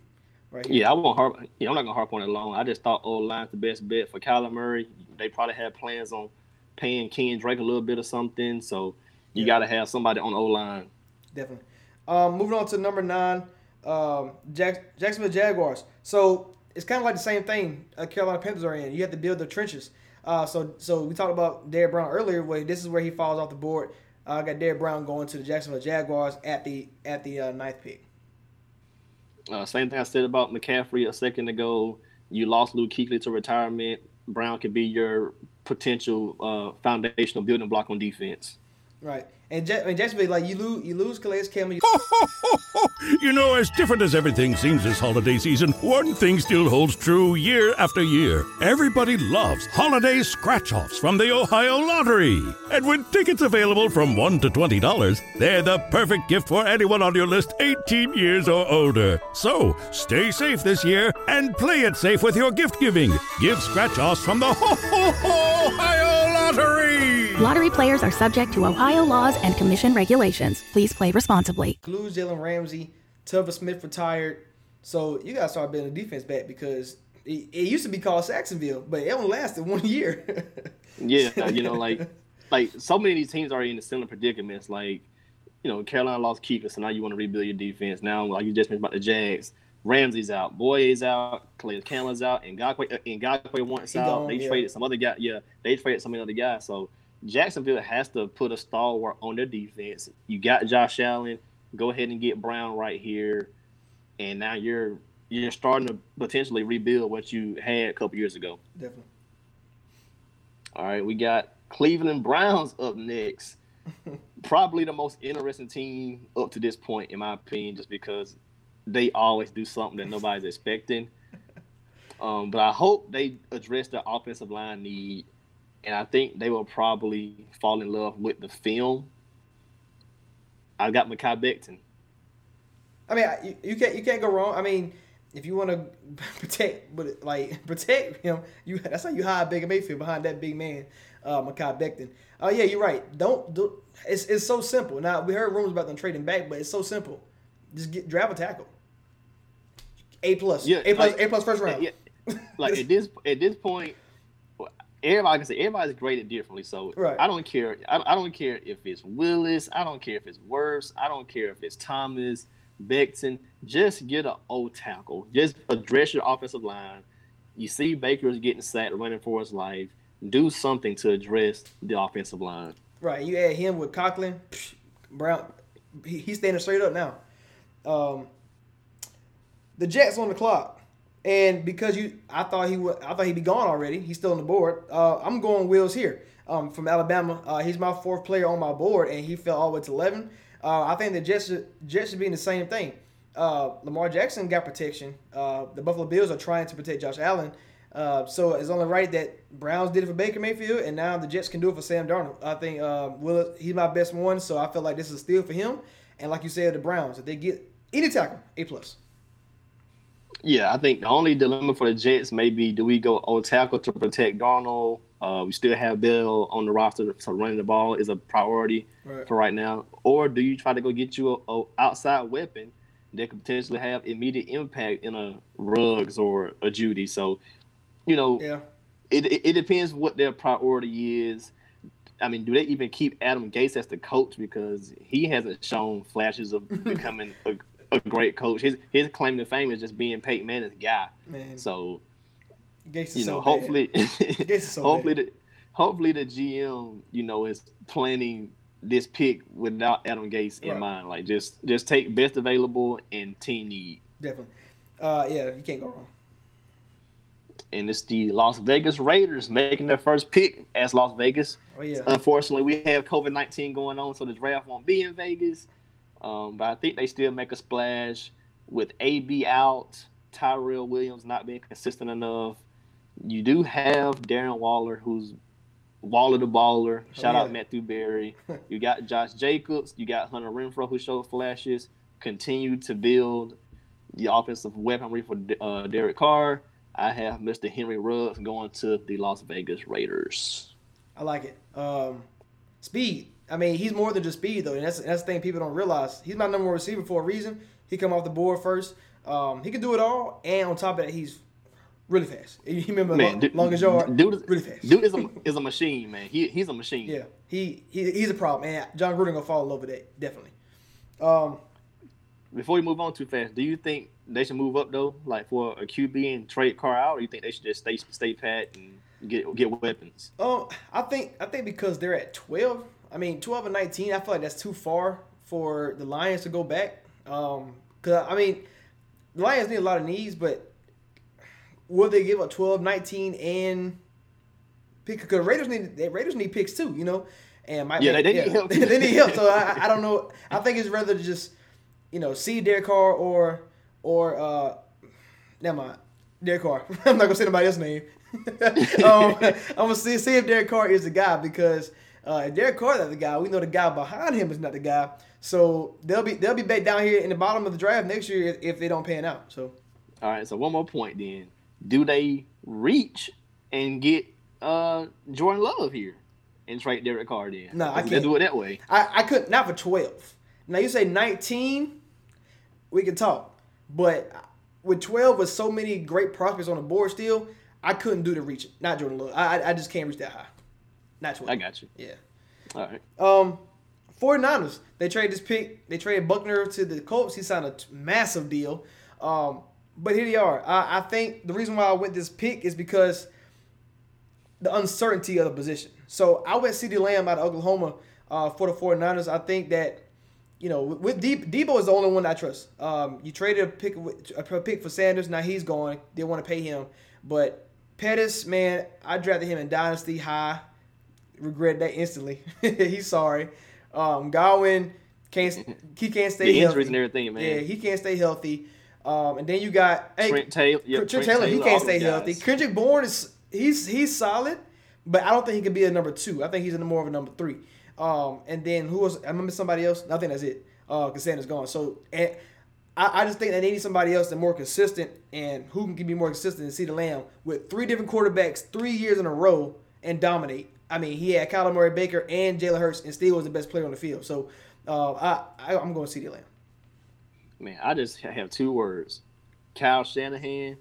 Speaker 1: Right. Here.
Speaker 2: Yeah, I won't harp. Yeah, I'm not gonna harp on it long. I just thought O line's the best bet for Kyler Murray. They probably had plans on paying Ken Drake a little bit or something. So you
Speaker 1: Yeah.
Speaker 2: got to have somebody on O line.
Speaker 1: Definitely. Um, moving on to number nine, um, Jack, Jacksonville Jaguars. So it's kind of like the same thing uh, Carolina Panthers are in. You have to build the trenches. Uh, so so we talked about Derrick Brown earlier. Where this is where he falls off the board. Uh, I got Derrick Brown going to the Jacksonville Jaguars at the at the uh, ninth pick.
Speaker 2: Uh, same thing I said about McCaffrey a second ago. You lost Luke Kuechly to retirement. Brown could be your potential uh, foundational building block on defense.
Speaker 1: Right. And I mean, Jacksonville, like you lose you lose Calais Campbell. You,
Speaker 3: You know, as different as everything seems this holiday season, one thing still holds true year after year. Everybody loves holiday scratch offs from the Ohio Lottery. And with tickets available from $1 to $20, they're the perfect gift for anyone on your list 18 years or older. So stay safe this year and play it safe with your gift giving. Give scratch offs from the Ohio Lottery.
Speaker 4: Lottery players are subject to Ohio laws and commission regulations. Please play responsibly.
Speaker 1: lose Jalen Ramsey. Tubba Smith retired. So you gotta start building a defense back because it, it used to be called Sacksonville, but it only lasted one year.
Speaker 2: Yeah, you know, like like so many of these teams are in a similar predicaments. Like, you know, Carolina lost Keeper, so now you want to rebuild your defense. Now, like you just mentioned about the Jags, Ramsey's out, Bouye's out, Clay Candler's out, and Ngakoue, uh, Ngakoue wants
Speaker 1: He
Speaker 2: out.
Speaker 1: gone,
Speaker 2: they
Speaker 1: yeah.
Speaker 2: traded some other guy. Yeah, they traded some other guy. So Jacksonville has to put a stalwart on their defense. You got Josh Allen. Go ahead and get Brown right here, and now you're you're starting to potentially rebuild what you had a couple years ago.
Speaker 1: Definitely.
Speaker 2: All right, we got Cleveland Browns up next. Probably the most interesting team up to this point, in my opinion, just because they always do something that nobody's expecting. Um, but I hope they address their offensive line need, and I think they will probably fall in love with the film. I got Mekhi Becton.
Speaker 1: I mean, you, you can't you can't go wrong. I mean, if you want to protect, but like protect him, you that's how you hide Baker Mayfield behind that big man, uh, Mekhi Becton. Oh yeah, you're right. Don't do. It's it's so simple. Now we heard rumors about them trading back, but it's so simple. Just get draft a tackle. A plus.
Speaker 2: Yeah,
Speaker 1: A plus.
Speaker 2: like-
Speaker 1: a plus first round.
Speaker 2: Yeah, like at this at this point, everybody can say everybody's graded differently. So
Speaker 1: Right.
Speaker 2: I don't care. I, I don't care if it's Willis. I don't care if it's Wirfs. I don't care if it's Thomas, Becton. Just get an O tackle. Just address your offensive line. You see Baker's getting sacked, running for his life. Do something to address the offensive line.
Speaker 1: Right. You add him with Conklin, Brown. He, he's standing straight up now. Um, the Jets on the clock, and because you, I thought he would, I thought he'd be gone already. He's still on the board. Uh, I'm going Wills here um, from Alabama. Uh, he's my fourth player on my board, and he fell all the way to 11. Uh, I think the Jets Jets should be in the same thing. Uh, Lamar Jackson got protection. Uh, the Buffalo Bills are trying to protect Josh Allen. Uh, so it's only right that Browns did it for Baker Mayfield, and now the Jets can do it for Sam Darnold. I think uh, Will he's my best one, so I feel like this is a steal for him. And like you said, the Browns, if they get any tackle, A plus.
Speaker 2: Yeah, I think the only dilemma for the Jets may be do we go on tackle to protect Darnold? Uh, we still have Bill on the roster, so running the ball is a priority
Speaker 1: Right.
Speaker 2: for right now. Or do you try to go get you a, a outside weapon that could potentially have immediate impact in a Ruggs or a Jeudy? So, you know,
Speaker 1: Yeah.
Speaker 2: it, it, it depends what their priority is. I mean, do they even keep Adam Gase as the coach because he hasn't shown flashes of becoming a, a great coach? His his claim to fame is just being Peyton Manning's guy.
Speaker 1: Man,
Speaker 2: So you know,
Speaker 1: bad.
Speaker 2: hopefully,
Speaker 1: so
Speaker 2: hopefully the hopefully the GM you know is planning this pick without Adam Gase in
Speaker 1: Right.
Speaker 2: mind. Like just just take best available and team need.
Speaker 1: definitely. Uh, yeah, you can't go wrong.
Speaker 2: And it's the Las Vegas Raiders making their first pick as Las Vegas.
Speaker 1: Oh yeah,
Speaker 2: Unfortunately, we have COVID nineteen going on, so the draft won't be in Vegas. Um, but I think they still make a splash with AB out, Tyrell Williams not being consistent enough. You do have Darren Waller, who's Waller the baller. Shout
Speaker 1: yeah.
Speaker 2: out Matthew Berry. You got Josh Jacobs. You got Hunter Renfrow who showed flashes. Continue to build the offensive weaponry for uh, Derek Carr. I have Mr. Henry Ruggs going to the Las Vegas Raiders.
Speaker 1: I like it. Um, speed. I mean, he's more than just speed though, and that's that's the thing people don't realize. He's my number one receiver for a reason. He come off the board first. Um, he can do it all, and on top of that, he's really fast. You remember
Speaker 2: Man,
Speaker 1: long,
Speaker 2: dude,
Speaker 1: longest yard,
Speaker 2: dude, is-
Speaker 1: really fast.
Speaker 2: dude is a, is a machine, man. He, he's a machine.
Speaker 1: yeah, he, he he's a problem, and Jon Gruden gonna fall in love with that definitely. Um,
Speaker 2: Before we move on too fast, do you think they should move up though, like for a QB and trade Carr out, or you think they should just stay stay pat and get get weapons?
Speaker 1: Um, I think I think because they're at twelve. I mean, twelve and nineteen. I feel like that's too far for the Lions to go back. Um, cause I mean, the Lions need a lot of needs, but will they give up 12, 19, and pick? Because Raiders need the Raiders need picks too. You know, and might
Speaker 2: Yeah,
Speaker 1: make-
Speaker 2: they- they need help.
Speaker 1: they need help. So I, I don't know. I think it's rather to just you know see Derek Carr or or uh, never mind. Derek Carr. I'm not gonna say nobody else's name. um, I'm gonna see, see if Derek Carr is the guy because uh, if Derek Carr is the guy, we know the guy behind him is not the guy. So they'll be they'll be back down here in the bottom of the draft next year if, if they don't pan out. So
Speaker 2: All right, so one more point then. Do they reach and get uh Jordan Love here and trade Derek Carr then?
Speaker 1: No, I can't.
Speaker 2: do it that way.
Speaker 1: I, I couldn't not for twelve. Now you say nineteen, we can talk, but with twelve with so many great prospects on the board still, I couldn't do the reach. Not Jordan Love. I- I just can't reach that high. Not twelve.
Speaker 2: I got you.
Speaker 1: Yeah.
Speaker 2: All right.
Speaker 1: Um, 49ers, they traded this pick. They traded Buckner to the Colts. He signed a t- massive deal. Um, but here they are. I, I think the reason why I went this pick is because the uncertainty of the position. So I went CeeDee Lamb out of Oklahoma uh, for the 49ers. I think that, you know, with De- Deebo is the only one I trust. Um, you traded a pick, a pick for Sanders. Now he's gone. They want to pay him. But Pettis, man, I drafted him in Dynasty high regret that instantly. He's sorry. Um, Godwin can't he can't stay
Speaker 2: The
Speaker 1: healthy.
Speaker 2: injuries and everything, man.
Speaker 1: Yeah, he can't stay healthy. Um, and then you got hey,
Speaker 2: Trent Taylor. Yeah,
Speaker 1: Trent,
Speaker 2: Trent
Speaker 1: Taylor, he can't stay healthy. Kendrick Bourne is he's he's solid, but I don't think he can be a number two. I think he's in the more of a number three. Um, and then who was I remember somebody else? I think that's it. Uh, because Sanders gone. So and I, I just think that they need somebody else that's more consistent and who can be more consistent than CeeDee Lamb with three different quarterbacks, three years in a row, and dominate. I mean, he had Kyler Murray, Baker, and Jalen Hurts, and still was the best player on the field. So uh, I, I I'm going to the Lamb.
Speaker 2: Man, I just have two words. Kyle Shanahan.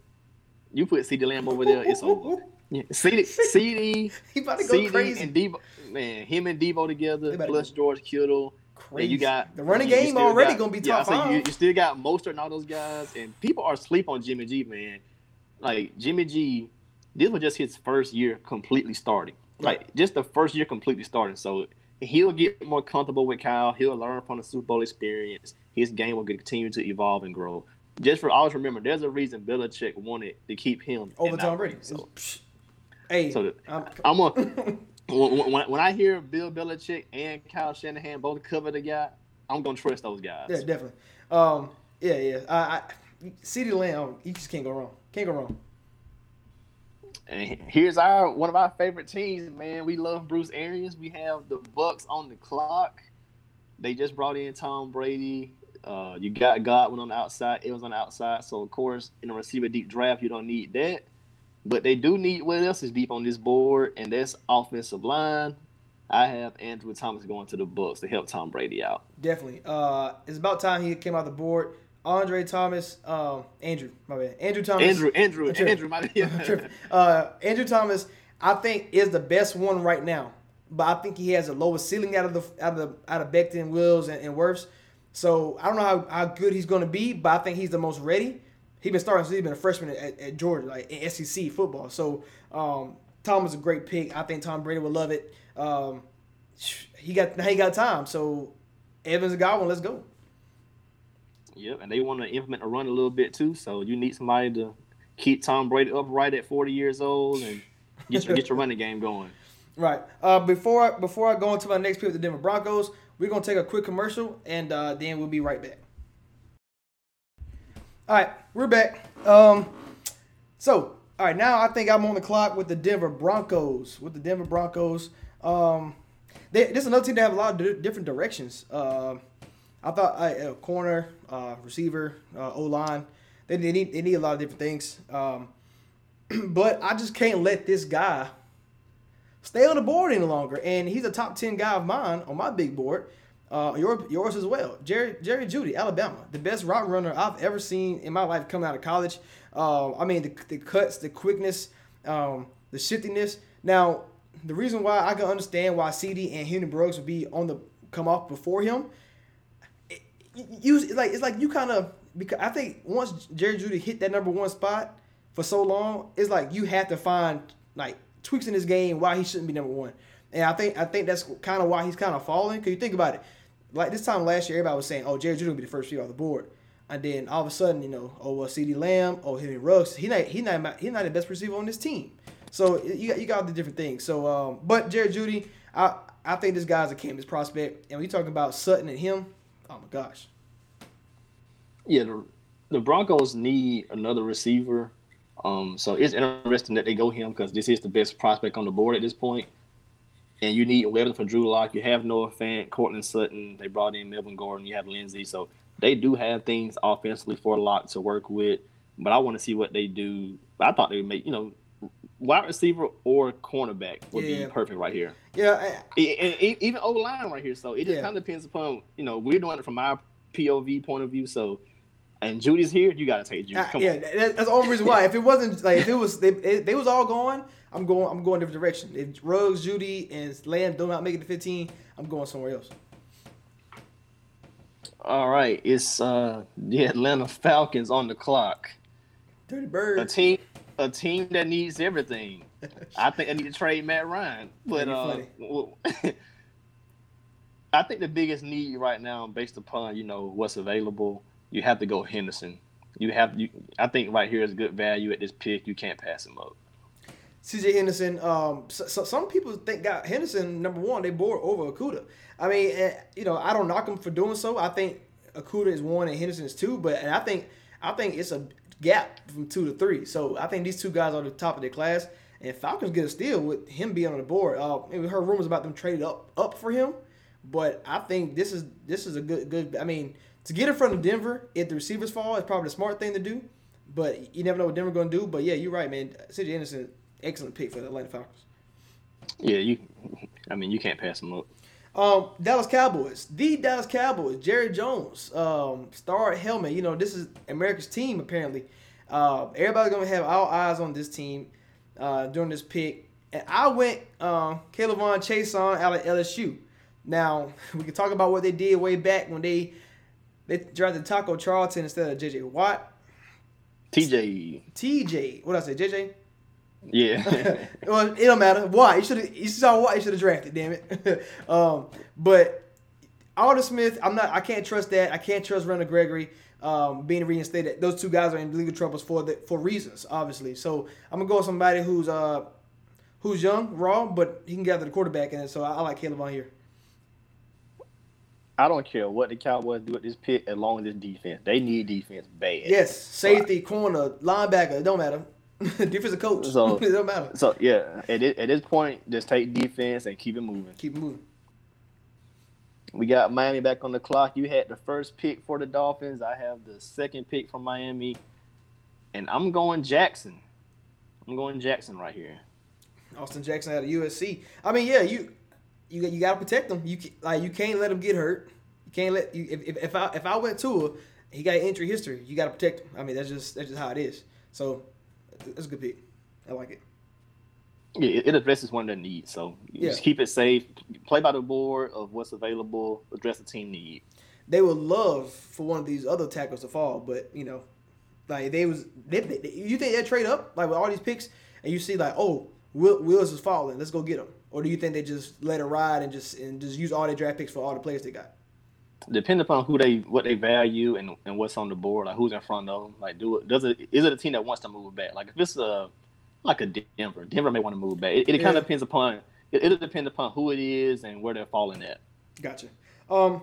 Speaker 2: You put CeeDee Lamb over there, it's over. Yeah, CD, CD,
Speaker 1: He about to go
Speaker 2: CD
Speaker 1: crazy.
Speaker 2: and Deebo. Man, him and Deebo together,
Speaker 1: to
Speaker 2: plus George Kittle.
Speaker 1: Crazy.
Speaker 2: And you got
Speaker 1: The running
Speaker 2: you- you
Speaker 1: game already
Speaker 2: got-
Speaker 1: gonna be
Speaker 2: yeah,
Speaker 1: top
Speaker 2: you,
Speaker 1: five.
Speaker 2: you still got Mostert and all those guys, and people are asleep on Jimmy G, man. Like Jimmy G, this was just his first year completely starting. Like just the first year completely starting. So he'll get more comfortable with Kyle. He'll learn from the Super Bowl experience. His game will continue to evolve and grow. Just for always remember, there's a reason Belichick wanted to keep him
Speaker 1: Over Tom Brady.
Speaker 2: So.
Speaker 1: Hey,
Speaker 2: so the-
Speaker 1: I'm-
Speaker 2: I'm a when, when, I hear Bill Belichick and Kyle Shanahan both cover the guy, I'm gonna trust those guys.
Speaker 1: Yeah, definitely. Um, yeah, yeah. I, I CeeDee Lamb, you just can't go wrong. Can't go wrong.
Speaker 2: And here's our one of our favorite teams, man. We love Bruce Arians. We have the Bucs on the clock. They just brought in Tom Brady. Uh, you got Godwin on the outside. It was on the outside. So of course, in a receiver deep draft, you don't need that. But they do need what else is deep on this board, and that's offensive line. I have Andrew Thomas going to the Bucs to help Tom Brady out.
Speaker 1: Definitely. Uh, it's about time he came out the board. Andre Thomas, um, Andrew, my bad. Andrew Thomas.
Speaker 2: Andrew, Andrew. Andrew, my
Speaker 1: I'm uh, Andrew Thomas, I think is the best one right now, but I think he has the lowest ceiling out of the out of the out of Becton, Wills, and, and Wirfs. So I don't know how, how good he's going to be, but I think he's the most ready. He's been starting since he's been a freshman at, at Georgia, like in SEC football. So um, Tom is a great pick. I think Tom Brady would love it. Um, he got now he got time. So Evans and Godwin, let's go.
Speaker 2: Yep, and they want to implement a run a little bit too. So you need somebody to keep Tom Brady upright at 40 years old and get your, get your running game going.
Speaker 1: Right. Uh, before I, before I go into my next pick with the Denver Broncos, we're gonna take a quick commercial and uh, then we'll be right back. All right, we're back. Um, so All right, now I think I'm on the clock with the Denver Broncos. With the Denver Broncos, um, they, this is another team that have a lot of di- different directions. Uh, I thought uh, corner, uh, receiver, uh, O line, they, they need they need a lot of different things. Um, but I just can't let this guy stay on the board any longer. And he's a top ten guy of mine on my big board. Uh, your, yours as well. Jerry Jerry Jeudy, Alabama, the best route runner I've ever seen in my life coming out of college. Uh, I mean, the, the cuts, the quickness, um, the shiftiness. Now, the reason why I can understand why CD and Henry Brooks would be on the come off before him. You like it's like you kind of because I think once Jerry Jeudy hit that number one spot for so long, it's like you have to find like tweaks in his game why he shouldn't be number one. And I think I think that's kind of why he's kind of falling. Cause you think about it, like this time last year, everybody was saying, "Oh, Jerry Jeudy will be the first receiver off the board," and then all of a sudden, you know, oh, well, CeeDee Lamb, oh, Henry Ruggs, he not he not he not the best receiver on this team. So you got you got the different things. So, um, but Jerry Jeudy, I I think this guy's a Campus prospect, and we talking about Sutton and him. Oh my gosh,
Speaker 2: Yeah, the, the Broncos need another receiver. Um, so it's interesting that they go him because this is the best prospect on the board at this point. And you need weapons for Drew Lock. You have Noah Fant, Courtland Sutton. They brought in Melvin Gordon. You have Lindsey. So they do have things offensively for Lock to work with. But I want to see what they do. I thought they would make, you know, wide receiver or cornerback would
Speaker 1: Yeah.
Speaker 2: be perfect right here.
Speaker 1: yeah,
Speaker 2: E- and e- even O line right here. So it just
Speaker 1: Yeah.
Speaker 2: kind of depends upon you know we're doing it from our POV point of view. So and Jeudy's here, you got to take
Speaker 1: Jeudy.
Speaker 2: Come
Speaker 1: yeah,
Speaker 2: on.
Speaker 1: that's the only reason why. If it wasn't like if it was they, they was all going, I'm going I'm going a different direction. If Ruggs, Jeudy, and Lamb do not make it to 15, I'm going somewhere else.
Speaker 2: All right, it's uh the Atlanta Falcons on the clock.
Speaker 1: Dirty
Speaker 2: A team, a team that needs everything. I think I need to trade Matt Ryan, but uh, I think the biggest need right now, based upon you know what's available, you have to go Henderson. You have you. I think right here is good value at this pick. You can't pass him up.
Speaker 1: CJ Henderson. Um, so, so some people think got Henderson number one. They bore over Okudah. I mean, eh, you know, I don't knock him for doing so. I think Okudah is one and Henderson is two. But and I think I think it's a gap from two to three. So I think these two guys are the top of their class. And Falcons get a steal with him being on the board. Uh, we heard rumors about them traded up up for him. But I think this is this is a good good. I mean, to get in front of Denver if the receivers fall is probably the smart thing to do. But you never know what Denver going to do. But yeah, you're right, man. CJ Henderson, excellent pick for the Atlanta Falcons.
Speaker 2: Yeah, you. I mean, you can't pass him up.
Speaker 1: Um, Dallas Cowboys, the Dallas Cowboys, Jerry Jones, um, star helmet. You know, this is America's team apparently. Uh, everybody's gonna have all eyes on this team uh, during this pick, and I went uh, K'Lavon Chaisson out of LSU. Now we can talk about what they did way back when they they drafted Taco Charlton instead of JJ Watt.
Speaker 2: TJ.
Speaker 1: TJ, what did I say, JJ?
Speaker 2: Yeah.
Speaker 1: well, it don't matter. Why? You should have. You saw why you should have drafted. Damn it. um, but Aldon Smith, I'm not. I can't trust that. I can't trust Randall Gregory um, being reinstated. Those two guys are in legal troubles for the for reasons, obviously. So I'm gonna go with somebody who's uh who's young, raw, but he can gather the quarterback in it. So I, I like Caleb on here.
Speaker 2: I don't care what the Cowboys do with this pick as long as it's defense. They need defense bad.
Speaker 1: Yes, safety, corner, linebacker. It don't matter. Defensive coach.
Speaker 2: So-
Speaker 1: it don't matter.
Speaker 2: So yeah, at this, at this point, just take defense and keep it moving.
Speaker 1: Keep it moving.
Speaker 2: We got Miami back on the clock. You had the first pick for the Dolphins. I have the second pick for Miami, and I'm going Jackson. I'm going Jackson right here.
Speaker 1: Austin Jackson out of USC. I mean, yeah, you you got- you got to protect him. You like you can't let him get hurt. You can't let you if, if, if I if I went to a he got injury history. You got to protect him. I mean, that's just that's just how it is. So that's a good pick. I like it.
Speaker 2: Yeah, it, addresses one of their needs. So you
Speaker 1: Yeah.
Speaker 2: just keep it safe. Play by the board of what's available. Address the team need.
Speaker 1: They would love for one of these other tackles to fall, but you know, like they was they, they- you think they trade up like with all these picks, and you see like oh Will, Wills is falling, let's go get him, or do you think they just let it ride and just and just use all their draft picks for all the players they got?
Speaker 2: Depending upon who they what they value and, and what's on the board, like who's in front of them. Like, do it does it is it a team that wants to move back? Like if it's a like a Denver, Denver may want to move back. It, it kind of depends upon it, it'll depend upon who it is and where they're falling at.
Speaker 1: Gotcha. Um,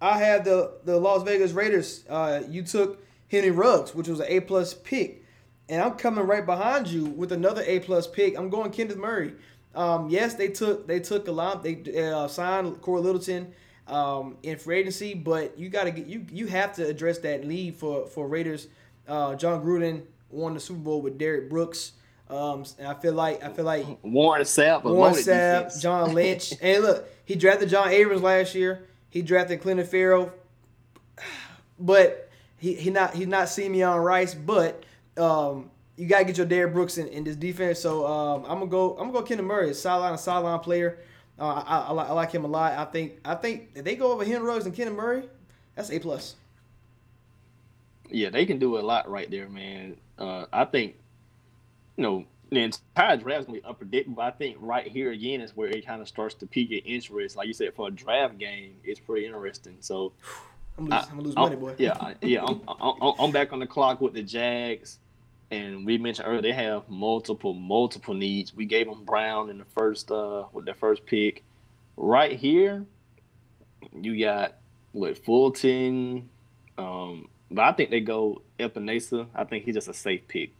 Speaker 1: I have the the Las Vegas Raiders. Uh, you took Henry Ruggs, which was an A plus pick. and I'm coming right behind you with another A plus pick. I'm going Kenneth Murray. Um, yes, they took they took a lot. They uh, signed Cory Littleton um, in free agency, but you got to get you you have to address that need for for Raiders. Uh, Jon Gruden won the Super Bowl with Derrick Brooks. Um, and I feel like I feel like
Speaker 2: Warren Sapp,
Speaker 1: Warren Sapp,
Speaker 2: defense.
Speaker 1: John Lynch, and look, he drafted John Abrams last year. He drafted Clinton Farrell, but he he not he's not Simeon Rice. But um, you gotta get your Derrick Brooks in, in this defense. So um, I'm gonna go I'm gonna go Kenneth Murray, a sideline a sideline player. Uh, I, I, I, like, him a lot. I think I think if they go over Henry Ruggs and Kenneth Murray, that's a plus.
Speaker 2: Yeah, they can do a lot right there, man. Uh, I think, you know, the entire draft is gonna be unpredictable. I think right here again is where it kind of starts to pique your interest. Like you said, for a draft game, it's pretty interesting. So,
Speaker 1: I'm gonna lose,
Speaker 2: I-
Speaker 1: I'm gonna lose
Speaker 2: I'm-
Speaker 1: money, boy.
Speaker 2: Yeah, yeah. I'm, I'm, I'm back on the clock with the Jags, and we mentioned earlier they have multiple, multiple needs. We gave them Brown in the first, uh, with their first pick. Right here, you got with Fulton, um, but I think they go Epenesa. I think he's just a safe pick.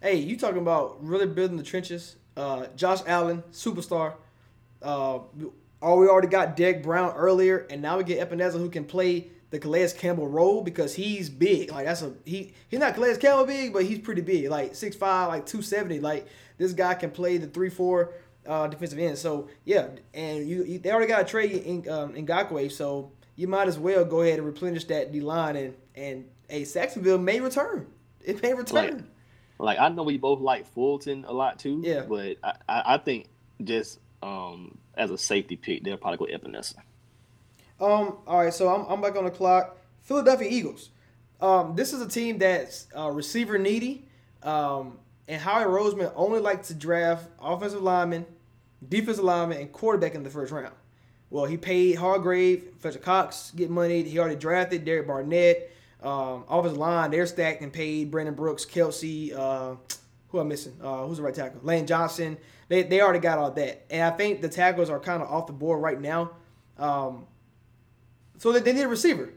Speaker 1: Hey, you talking about really building the trenches? Uh, Josh Allen, superstar. Uh, oh, we already got Derrick Brown earlier, and now we get Epenesa who can play the Calais Campbell role because he's big. Like that's a he. He's not Calais Campbell big, but he's pretty big. Like 6'5", like two seventy. Like this guy can play the three four uh, defensive end. So yeah, and you, you they already got a trade in um, in Ngakoue, so you might as well go ahead and replenish that D line and and a Sacksonville may return. It may return.
Speaker 2: Like I know we both like Fulton a lot too.
Speaker 1: Yeah.
Speaker 2: But I, I, I think just um as a safety pick, they'll probably go Epenesa.
Speaker 1: Um. All right. So I'm, I'm back on the clock. Philadelphia Eagles. Um. This is a team that's uh, receiver needy. Um. And Howie Roseman only likes to draft offensive linemen, defensive linemen, and quarterback in the first round. Well, he paid Hargrave, Fletcher Cox get money. He already drafted Derek Barnett. Um, offensive line, they're stacked and paid Brandon Brooks, Kelce. Uh, who am I missing? Uh, who's the right tackle? Lane Johnson. They, they already got all that. And I think the tackles are kind of off the board right now. Um, so they, they need a receiver.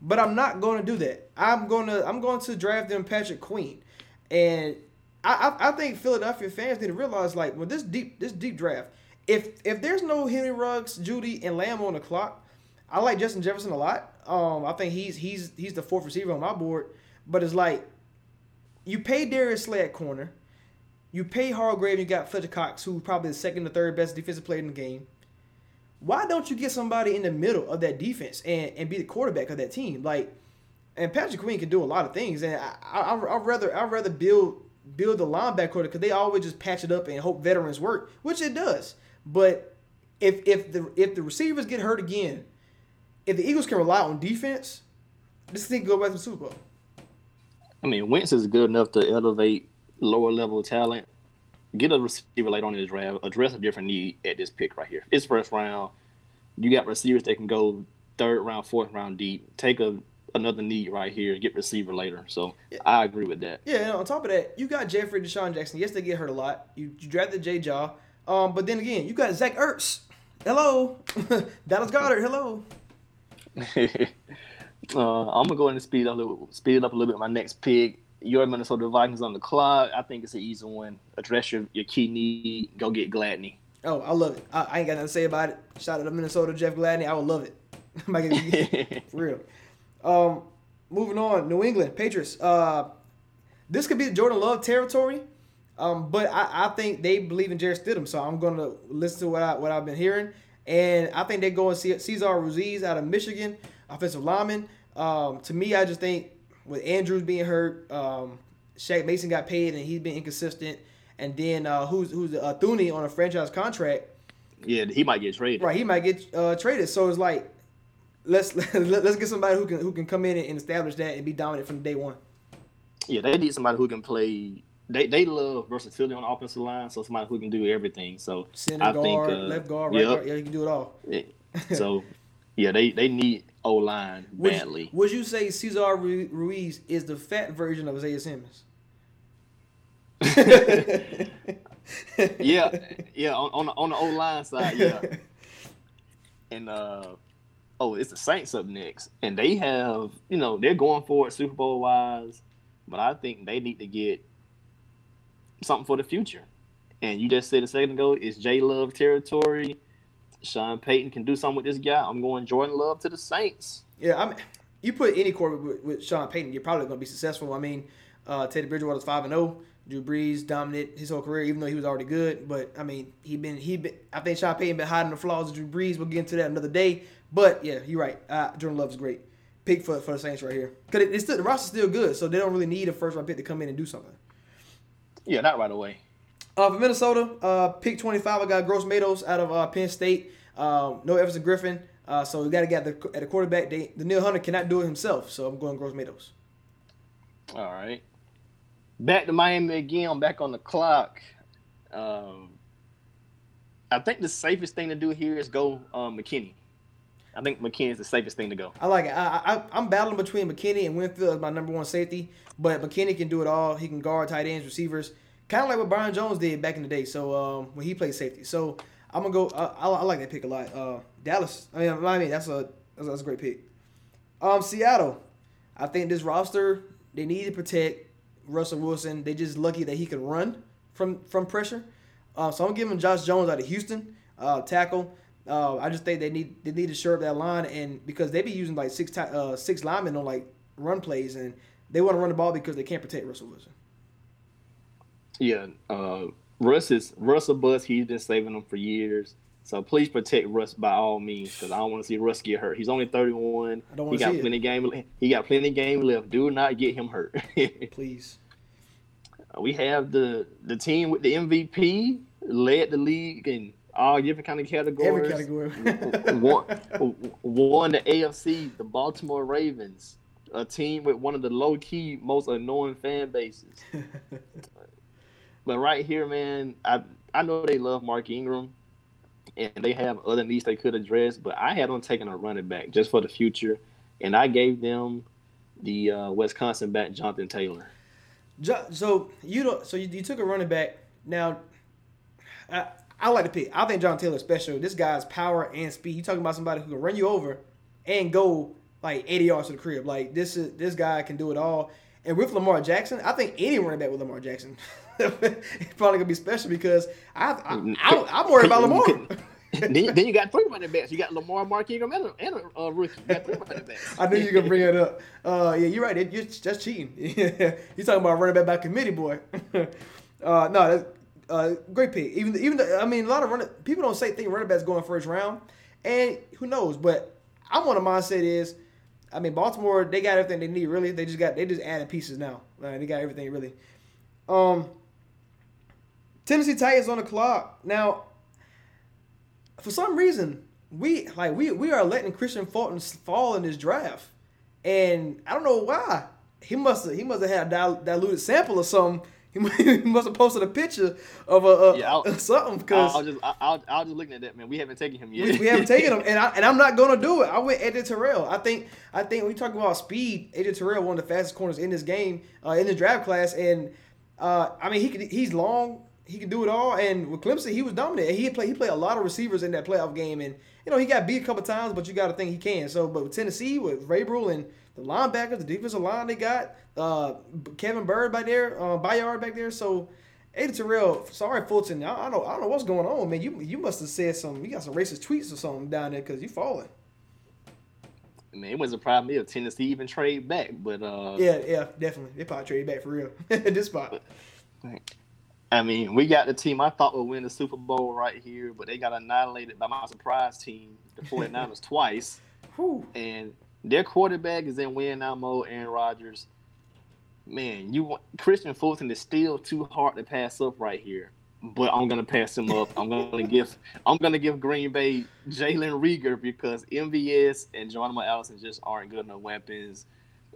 Speaker 1: But I'm not going to do that. I'm going to I'm going to draft them Patrick Queen, and I, I I think Philadelphia fans need to realize like with this deep this deep draft, if if there's no Henry Ruggs, Jeudy, and Lamb on the clock, I like Justin Jefferson a lot. Um, I think he's he's he's the fourth receiver on my board. But it's like you pay Darius Slay at corner, you pay Hargrave, and you got Fletcher Cox, who's probably the second or third best defensive player in the game. Why don't you get somebody in the middle of that defense and, and be the quarterback of that team? Like, and Patrick Queen can do a lot of things, and I, I I'd rather I'd rather build build the linebacker because they always just patch it up and hope veterans work, which it does. But if if the if the receivers get hurt again, if the Eagles can rely on defense, this thing go back to Super Bowl.
Speaker 2: I mean, Wentz is good enough to elevate lower level talent. Get a receiver later on in the draft. Address a different need at this pick right here. It's first round. You got receivers that can go third round, fourth round deep. Take a another need right here. Get receiver later. So I agree with that.
Speaker 1: Yeah, and on top of that, you got Jeffery DeSean Jackson. Yes, they get hurt a lot. You, you drafted Jay Jaw. Um, but then again, you got Zach Ertz. Hello. Dallas Goedert. Hello.
Speaker 2: uh, I'm gonna go ahead and speed up a little, speed it up a little bit. My next pick, your Minnesota Vikings on the clock. I think it's an easy one. Address your, your key need. Go get Gladney.
Speaker 1: Oh, I love it. I, I ain't got nothing to say about it. Shout out to Minnesota, Jeff Gladney. I would love it. For real. Um, moving on, New England Patriots. Uh, this could be Jordan Love territory, um, but I, I think they believe in Jarrett Stidham, so I'm gonna listen to what I what I've been hearing, and I think they go and see Cesar Ruiz out of Michigan, offensive lineman. Um, to me, I just think with Andrews being hurt, um, Shaq Mason got paid and he's been inconsistent, and then uh, who's who's uh, on a franchise contract.
Speaker 2: Yeah, he might get traded.
Speaker 1: Right, he might get uh, traded. So it's like, let's let's get somebody who can who can come in and establish that and be dominant from day one.
Speaker 2: Yeah, they need somebody who can play. They they love versatility on the offensive line, so somebody who can do everything. So
Speaker 1: Center
Speaker 2: I
Speaker 1: guard,
Speaker 2: think uh,
Speaker 1: left guard, right
Speaker 2: yep.
Speaker 1: guard. Yeah, you can do it all.
Speaker 2: Yeah. So yeah, they they need O line
Speaker 1: Would,
Speaker 2: badly.
Speaker 1: would you say Cesar Ruiz is the fat version of Isaiah Simmons?
Speaker 2: yeah, yeah. On on the, on the O line side, yeah. And uh, oh, it's the Saints up next, and they have you know they're going for it Super Bowl wise, but I think they need to get something for the future. And you just said a second ago, it's J Love territory. Sean Payton can do something with this guy. I'm going Jordan Love to the Saints.
Speaker 1: Yeah, I mean, you put any quarterback with, with Sean Payton, you're probably going to be successful. I mean, uh, Teddy Bridgewater's five and zero. Drew Brees dominated his whole career, even though he was already good. But I mean, he been he been. I think Sean Payton been hiding the flaws of Drew Brees. We'll get into that another day. But yeah, you're right. Uh, Jordan Love is great. Pick for for the Saints right here because it, it's still the roster's still good, so they don't really need a first round pick to come in and do something.
Speaker 2: Yeah, not right away.
Speaker 1: Uh, for Minnesota, uh, pick 25, I got Gross Matos out of uh, Penn State. Um, no Everson Griffen. Uh, so we got to get the, at the quarterback. They, the Neil Hunter cannot do it himself, so I'm going Gross Matos.
Speaker 2: All right. Back to Miami again. I'm back on the clock. Um, I think the safest thing to do here is go um, McKinney. I think McKinney is the safest thing to go.
Speaker 1: I like it. I, I, I'm battling between McKinney and Winfield as my number one safety, but McKinney can do it all. He can guard tight ends, receivers, kind of like what Brian Jones did back in the day. So um, when he played safety, so I'm gonna go. I, I like that pick a lot. Uh, Dallas. I mean, Miami. That's a that's, that's a great pick. Um, Seattle. I think this roster they need to protect Russell Wilson. They just lucky that he can run from from pressure. Uh, so I'm giving Josh Jones out of Houston uh, tackle. Uh, I just think they need they need to shore up that line, and because they be using like six uh, six linemen on like run plays, and they want to run the ball because they can't protect Russell Wilson.
Speaker 2: Yeah, uh, Russ is Russ a bust. He's been saving them for years. So please protect Russ by all means, because I don't want to see Russ get hurt. He's only 31.
Speaker 1: I don't
Speaker 2: he
Speaker 1: wanna
Speaker 2: got
Speaker 1: see it.
Speaker 2: plenty game. He got plenty game left. Do not get him hurt.
Speaker 1: Please.
Speaker 2: we have the the team with the MVP led the league in all different kind of categories.
Speaker 1: Every category.
Speaker 2: won, won the AFC, the Baltimore Ravens, a team with one of the low key most annoying fan bases. but right here, man, I I know they love Mark Ingram, and they have other needs they could address. But I had them taking a running back just for the future, and I gave them the uh, Wisconsin back Jonathan Taylor.
Speaker 1: So you don't. So you, you took a running back. Now, I, I like to pick. I think John Taylor's special. This guy's power and speed. You talking about somebody who can run you over and go like 80 yards to the crib. Like this is this guy can do it all. And with Lamar Jackson, I think any running back with Lamar Jackson is probably gonna be special because I, I, I I'm worried about Lamar.
Speaker 2: then, you- then you got three running backs. You got Lamar, Mark Ingram, and a, and a uh, rookie. You got three running backs.
Speaker 1: I knew you were gonna bring it up. Uh, yeah, you're right. It, you're just cheating. you're talking about running back by committee, boy. uh, no, that's uh, great pick. Even even though, I mean, a lot of running people don't say think running backs going first round, and who knows? But I'm on the mindset is, I mean, Baltimore they got everything they need. Really, they just got they just added pieces now. Uh, they got everything really. Um, Tennessee Titans on the clock now. For some reason, we like we we are letting Kristian Fulton fall in this draft, and I don't know why. He must have he must have had a dil- diluted sample or something. He must have posted a picture of a, a
Speaker 2: Yeah, I'll-
Speaker 1: something because
Speaker 2: I'll just, I'll, I'll just looking at that man. We haven't taken him yet.
Speaker 1: we, we haven't taken him, and I and I'm not gonna do it. I went Eddie Terrell. I think I think we talk about speed, Eddie Terrell one of the fastest corners in this game, uh, in the draft class, and uh, I mean he could he's long, he can do it all. And with Clemson, he was dominant. He played he played a lot of receivers in that playoff game, and you know he got beat a couple times, but you got to think he can. So, but with Tennessee, with Ray Vrabel and the linebackers, the defensive line they got, uh, Kevin Bird back there, uh, Bayard back there, so. Eddie Terrell, sorry Fulton. I, I don't I don't know what's going on, man. You you must have said some. You got some racist tweets or something down there because you falling.
Speaker 2: Man, it wasn't surprise me if Tennessee even trade back, but uh,
Speaker 1: Yeah, yeah, definitely. They probably trade back for real at this spot.
Speaker 2: I mean, we got the team I thought would win the Super Bowl right here, but they got annihilated by my surprise team, the 49ers, twice. And their quarterback is in win now mode, Aaron Rodgers. Man, you want Kristian Fulton is still too hard to pass up right here. But I'm gonna pass him up. I'm gonna give I'm gonna give Green Bay Jalen Reagor because MVS and Geronimo Allison just aren't good enough weapons.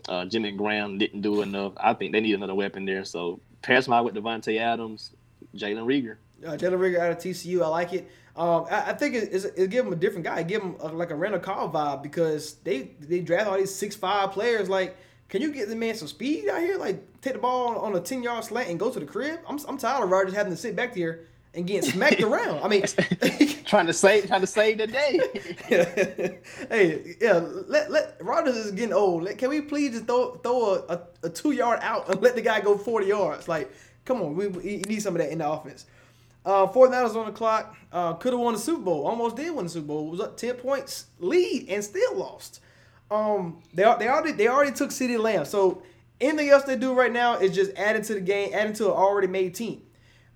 Speaker 2: Uh, Jimmy Graham didn't do enough. I think they need another weapon there. So pass my with Davante Adams, Jalen Reagor.
Speaker 1: Uh, Jalen Reagor out of TCU, I like it. Um, I, I think it, it's, it give him a different guy. It give him a, like a Randall Cobb vibe because they they draft all these six five players. Like, can you get the man some speed out here? Like, take the ball on a ten yard slant and go to the crib. I'm I'm tired of Rodgers having to sit back there and getting smacked around. I mean,
Speaker 2: trying to save trying to save the day.
Speaker 1: hey, yeah, let let Rodgers is getting old. Let- Can we please just throw throw a, a, a two yard out and let the guy go forty yards? Like, Come on, we, we need some of that in the offense. Uh, 49ers on the clock. Uh, could have won the Super Bowl. Almost did win the Super Bowl. It Was up 10 points lead and still lost. Um, they they already they already took CeeDee Lamb. So anything else they do right now is just adding to the game, adding to an already made team.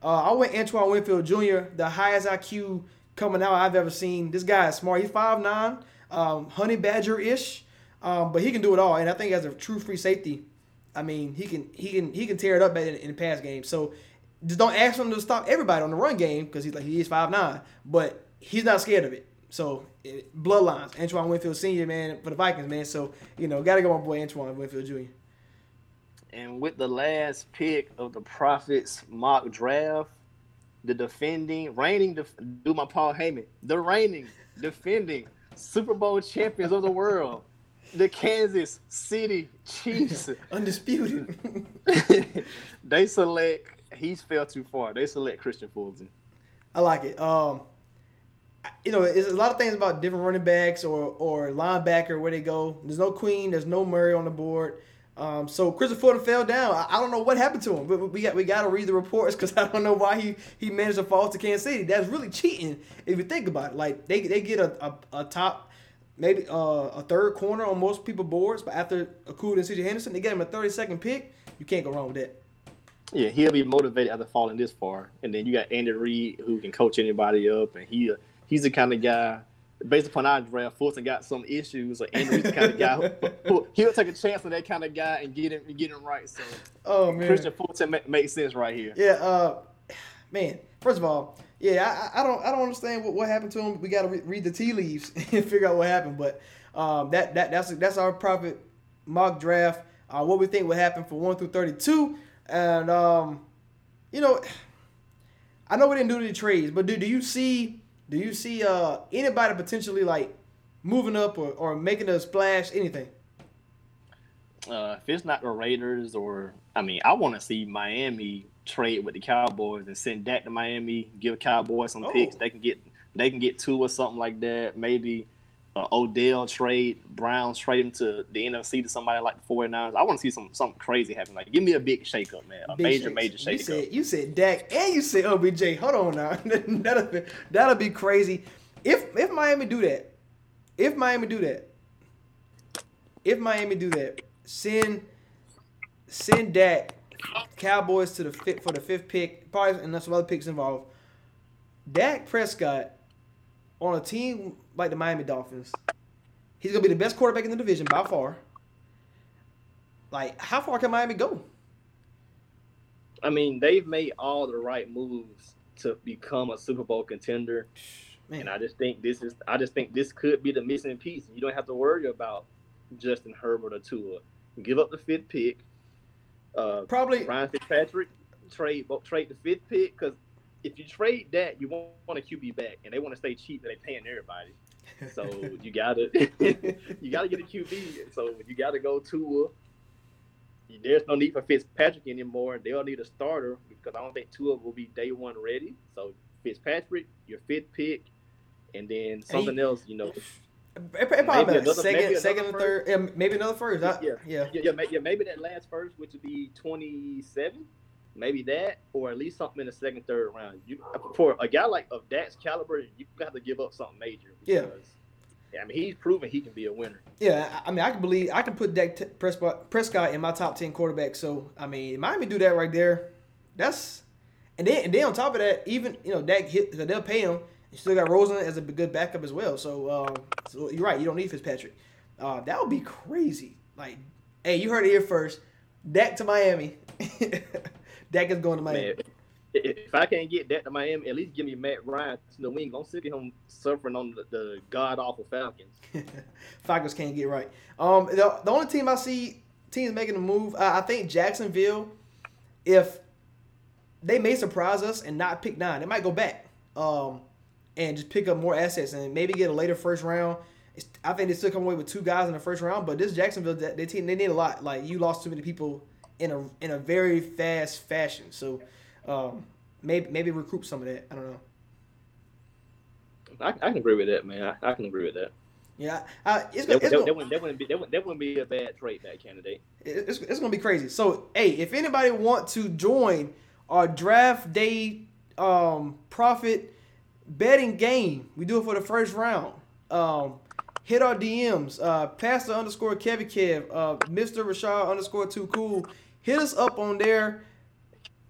Speaker 1: Uh, I went Antoine Winfield Jr., the highest IQ coming out I've ever seen. This guy is smart. He's 5'9", um, honey badger ish, um, but he can do it all. And I think as a true free safety, I mean he can he can he can tear it up in, in the pass game. So just don't ask him to stop everybody on the run game because he's like he is 5'9", but he's not scared of it. So it, bloodlines, Antoine Winfield Senior, man, for the Vikings, man. So you know, gotta go my boy Antoine Winfield Jr.
Speaker 2: And with the last pick of the Prophets mock draft, the defending, reigning, def- do my Paul Heyman, the reigning, defending Super Bowl champions of the world, the Kansas City Chiefs.
Speaker 1: Undisputed.
Speaker 2: they select. He's fell too far. They select Kristian Fulton.
Speaker 1: I like it. Um, you know, it's a lot of things about different running backs or or linebacker where they go. There's no Queen. There's no Murray on the board. Um, so Christopher Fulton fell down. I, I don't know what happened to him, but we got we got to read the reports because I don't know why he he managed to fall to Kansas City. That's really cheating if you think about it. Like they they get a a, a top. Maybe uh, a third corner on most people boards, but after Okudah and CJ Henderson, they get him a 32nd pick. You can't go wrong with that.
Speaker 2: Yeah, he'll be motivated after falling this far. And then you got Andy Reid who can coach anybody up, and he he's the kind of guy. Based upon our draft, Fulton got some issues. Reid's the kind of guy who, he'll take a chance on that kind of guy and get him get him right. So
Speaker 1: Oh man,
Speaker 2: Kristian Fulton ma- makes sense right here.
Speaker 1: Yeah, uh, man. First of all, yeah, I, I don't, I don't understand what, what happened to him. We got to re- read the tea leaves and figure out what happened. But um, that, that, that's that's our Prophet mock draft. Uh, what we think will happen for one through thirty-two, and um, you know, I know we didn't do the trades, but do do you see, do you see uh anybody potentially like moving up or, or making a splash? Anything?
Speaker 2: Uh, if it's not the Raiders or I mean, I want to see Miami trade with the Cowboys and send Dak to Miami, give Cowboys some
Speaker 1: Oh.
Speaker 2: picks. They can get they can get two or something like that. Maybe uh, Odell trade, Browns trade him to the NFC to somebody like the 49ers. I want to see some something crazy happen. Like give me a big shakeup, man. A
Speaker 1: Big
Speaker 2: major,
Speaker 1: shakes.
Speaker 2: major
Speaker 1: You
Speaker 2: shakeup.
Speaker 1: said you said Dak and you said OBJ. Hold on now, that'll be, that'll be crazy. If if Miami do that, if Miami do that, if Miami do that, send send Dak Cowboys to the fifth for the fifth pick, probably and some other picks involved. Dak Prescott on a team like the Miami Dolphins, he's gonna be the best quarterback in the division by far. Like, how far can Miami go?
Speaker 2: I mean, they've made all the right moves to become a Super Bowl contender.
Speaker 1: Man,
Speaker 2: And I just think this is I just think this could be the missing piece. You don't have to worry about Justin Herbert or Tua. Give up the fifth pick. Uh,
Speaker 1: probably
Speaker 2: Ryan Fitzpatrick trade trade the fifth pick because if you trade that, you want a QB back, and they want to stay cheap, and they paying everybody. So you gotta you gotta get a QB. So you gotta go Tua. There's no need for Fitzpatrick anymore. They'll need a starter because I don't think Tua will be day one ready. So Fitzpatrick, your fifth pick, and then something else. You know,
Speaker 1: It, it probably
Speaker 2: Maybe another-
Speaker 1: second, second, and third. Yeah, maybe another first. I-
Speaker 2: Yeah.
Speaker 1: yeah.
Speaker 2: yeah, yeah, maybe that last first, which would be 27, maybe that, or at least something in the second, third round. You for a guy like of Dak's caliber, you got to give up something major.
Speaker 1: Yeah.
Speaker 2: because, yeah, I mean he's proven he can be a winner.
Speaker 1: Yeah, I mean, I can believe I can put Dak T- Prescott, Prescott in my top ten quarterbacks. So I mean, Miami do that right there. That's and then and then on top of that, even you know Dak hit they'll pay him. You still got Rosen as a good backup as well. So, um, so you're right. You don't need Fitzpatrick. Uh, that would be crazy. Like, hey, you heard it here first. Dak to Miami. Dak is going to Miami.
Speaker 2: Man, if I can't get that to Miami, at least give me Matt Ryan to the wing. I'm sick of him suffering on the, the god awful Falcons.
Speaker 1: Falcons can't get right. Um, the, the only team I see teams making a move, I, I think Jacksonville. If they may surprise us and not pick nine, they might go back, um, and just pick up more assets and maybe get a later first round. It's, I think they still come away with two guys in the first round, but this Jacksonville, they team, they need a lot. Like you lost too many people in a in a very fast fashion, so um, maybe maybe recruit some of that. I don't know.
Speaker 2: I, I can agree with that, man. I, I can agree with that.
Speaker 1: Yeah, I, it's,
Speaker 2: That,
Speaker 1: it's
Speaker 2: that,
Speaker 1: gonna-
Speaker 2: that, wouldn't, that, wouldn't be, that, wouldn't, that wouldn't be a bad trade back candidate.
Speaker 1: it's, it's gonna be crazy. So, hey, if anybody want to join our draft day um, Prophet betting game. We do it for the first round. Um, hit our DMs. Uh, Pastor underscore Kevin Kev, uh, Mr. Rashad underscore Too Cool. Hit us up on there.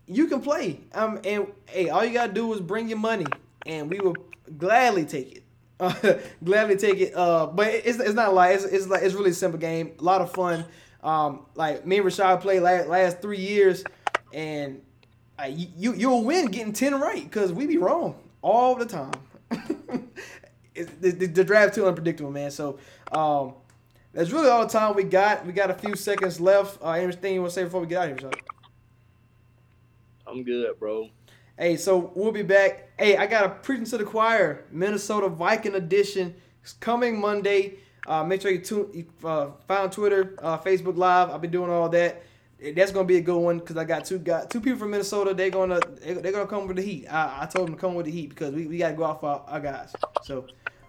Speaker 1: You can play. Um, and hey, all you gotta do is bring your money, and we will gladly take it. Uh, gladly take it. Uh, but it's, it's not like it's, it's like it's really a simple game. A lot of fun. Um, like me and Rashad played last, last three years, and uh, you you'll win getting ten right because we be wrong all the time. It's- the, the, the draft too unpredictable, man. So um, that's really all the time we got. We got a few seconds left. Uh, anything you want to say before we get out of here, Rashad?
Speaker 2: I'm good, bro.
Speaker 1: Hey, so we'll be back. Hey, I got a preaching to the choir, Minnesota Viking edition. It's coming Monday. Uh, make sure you tune, you, uh, find Twitter, uh, Facebook Live. I've been doing all that. That's gonna be a good one because I got two got two people from Minnesota. They're gonna they- they're gonna come with the heat. I, I told them to come with the heat because we, we gotta go off our, our guys. So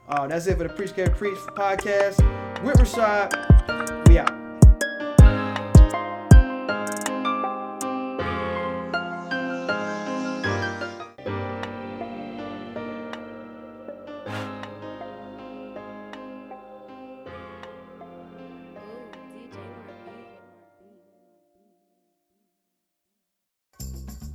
Speaker 1: uh, that's it for the Preach Care Preach podcast with Rashad. We out.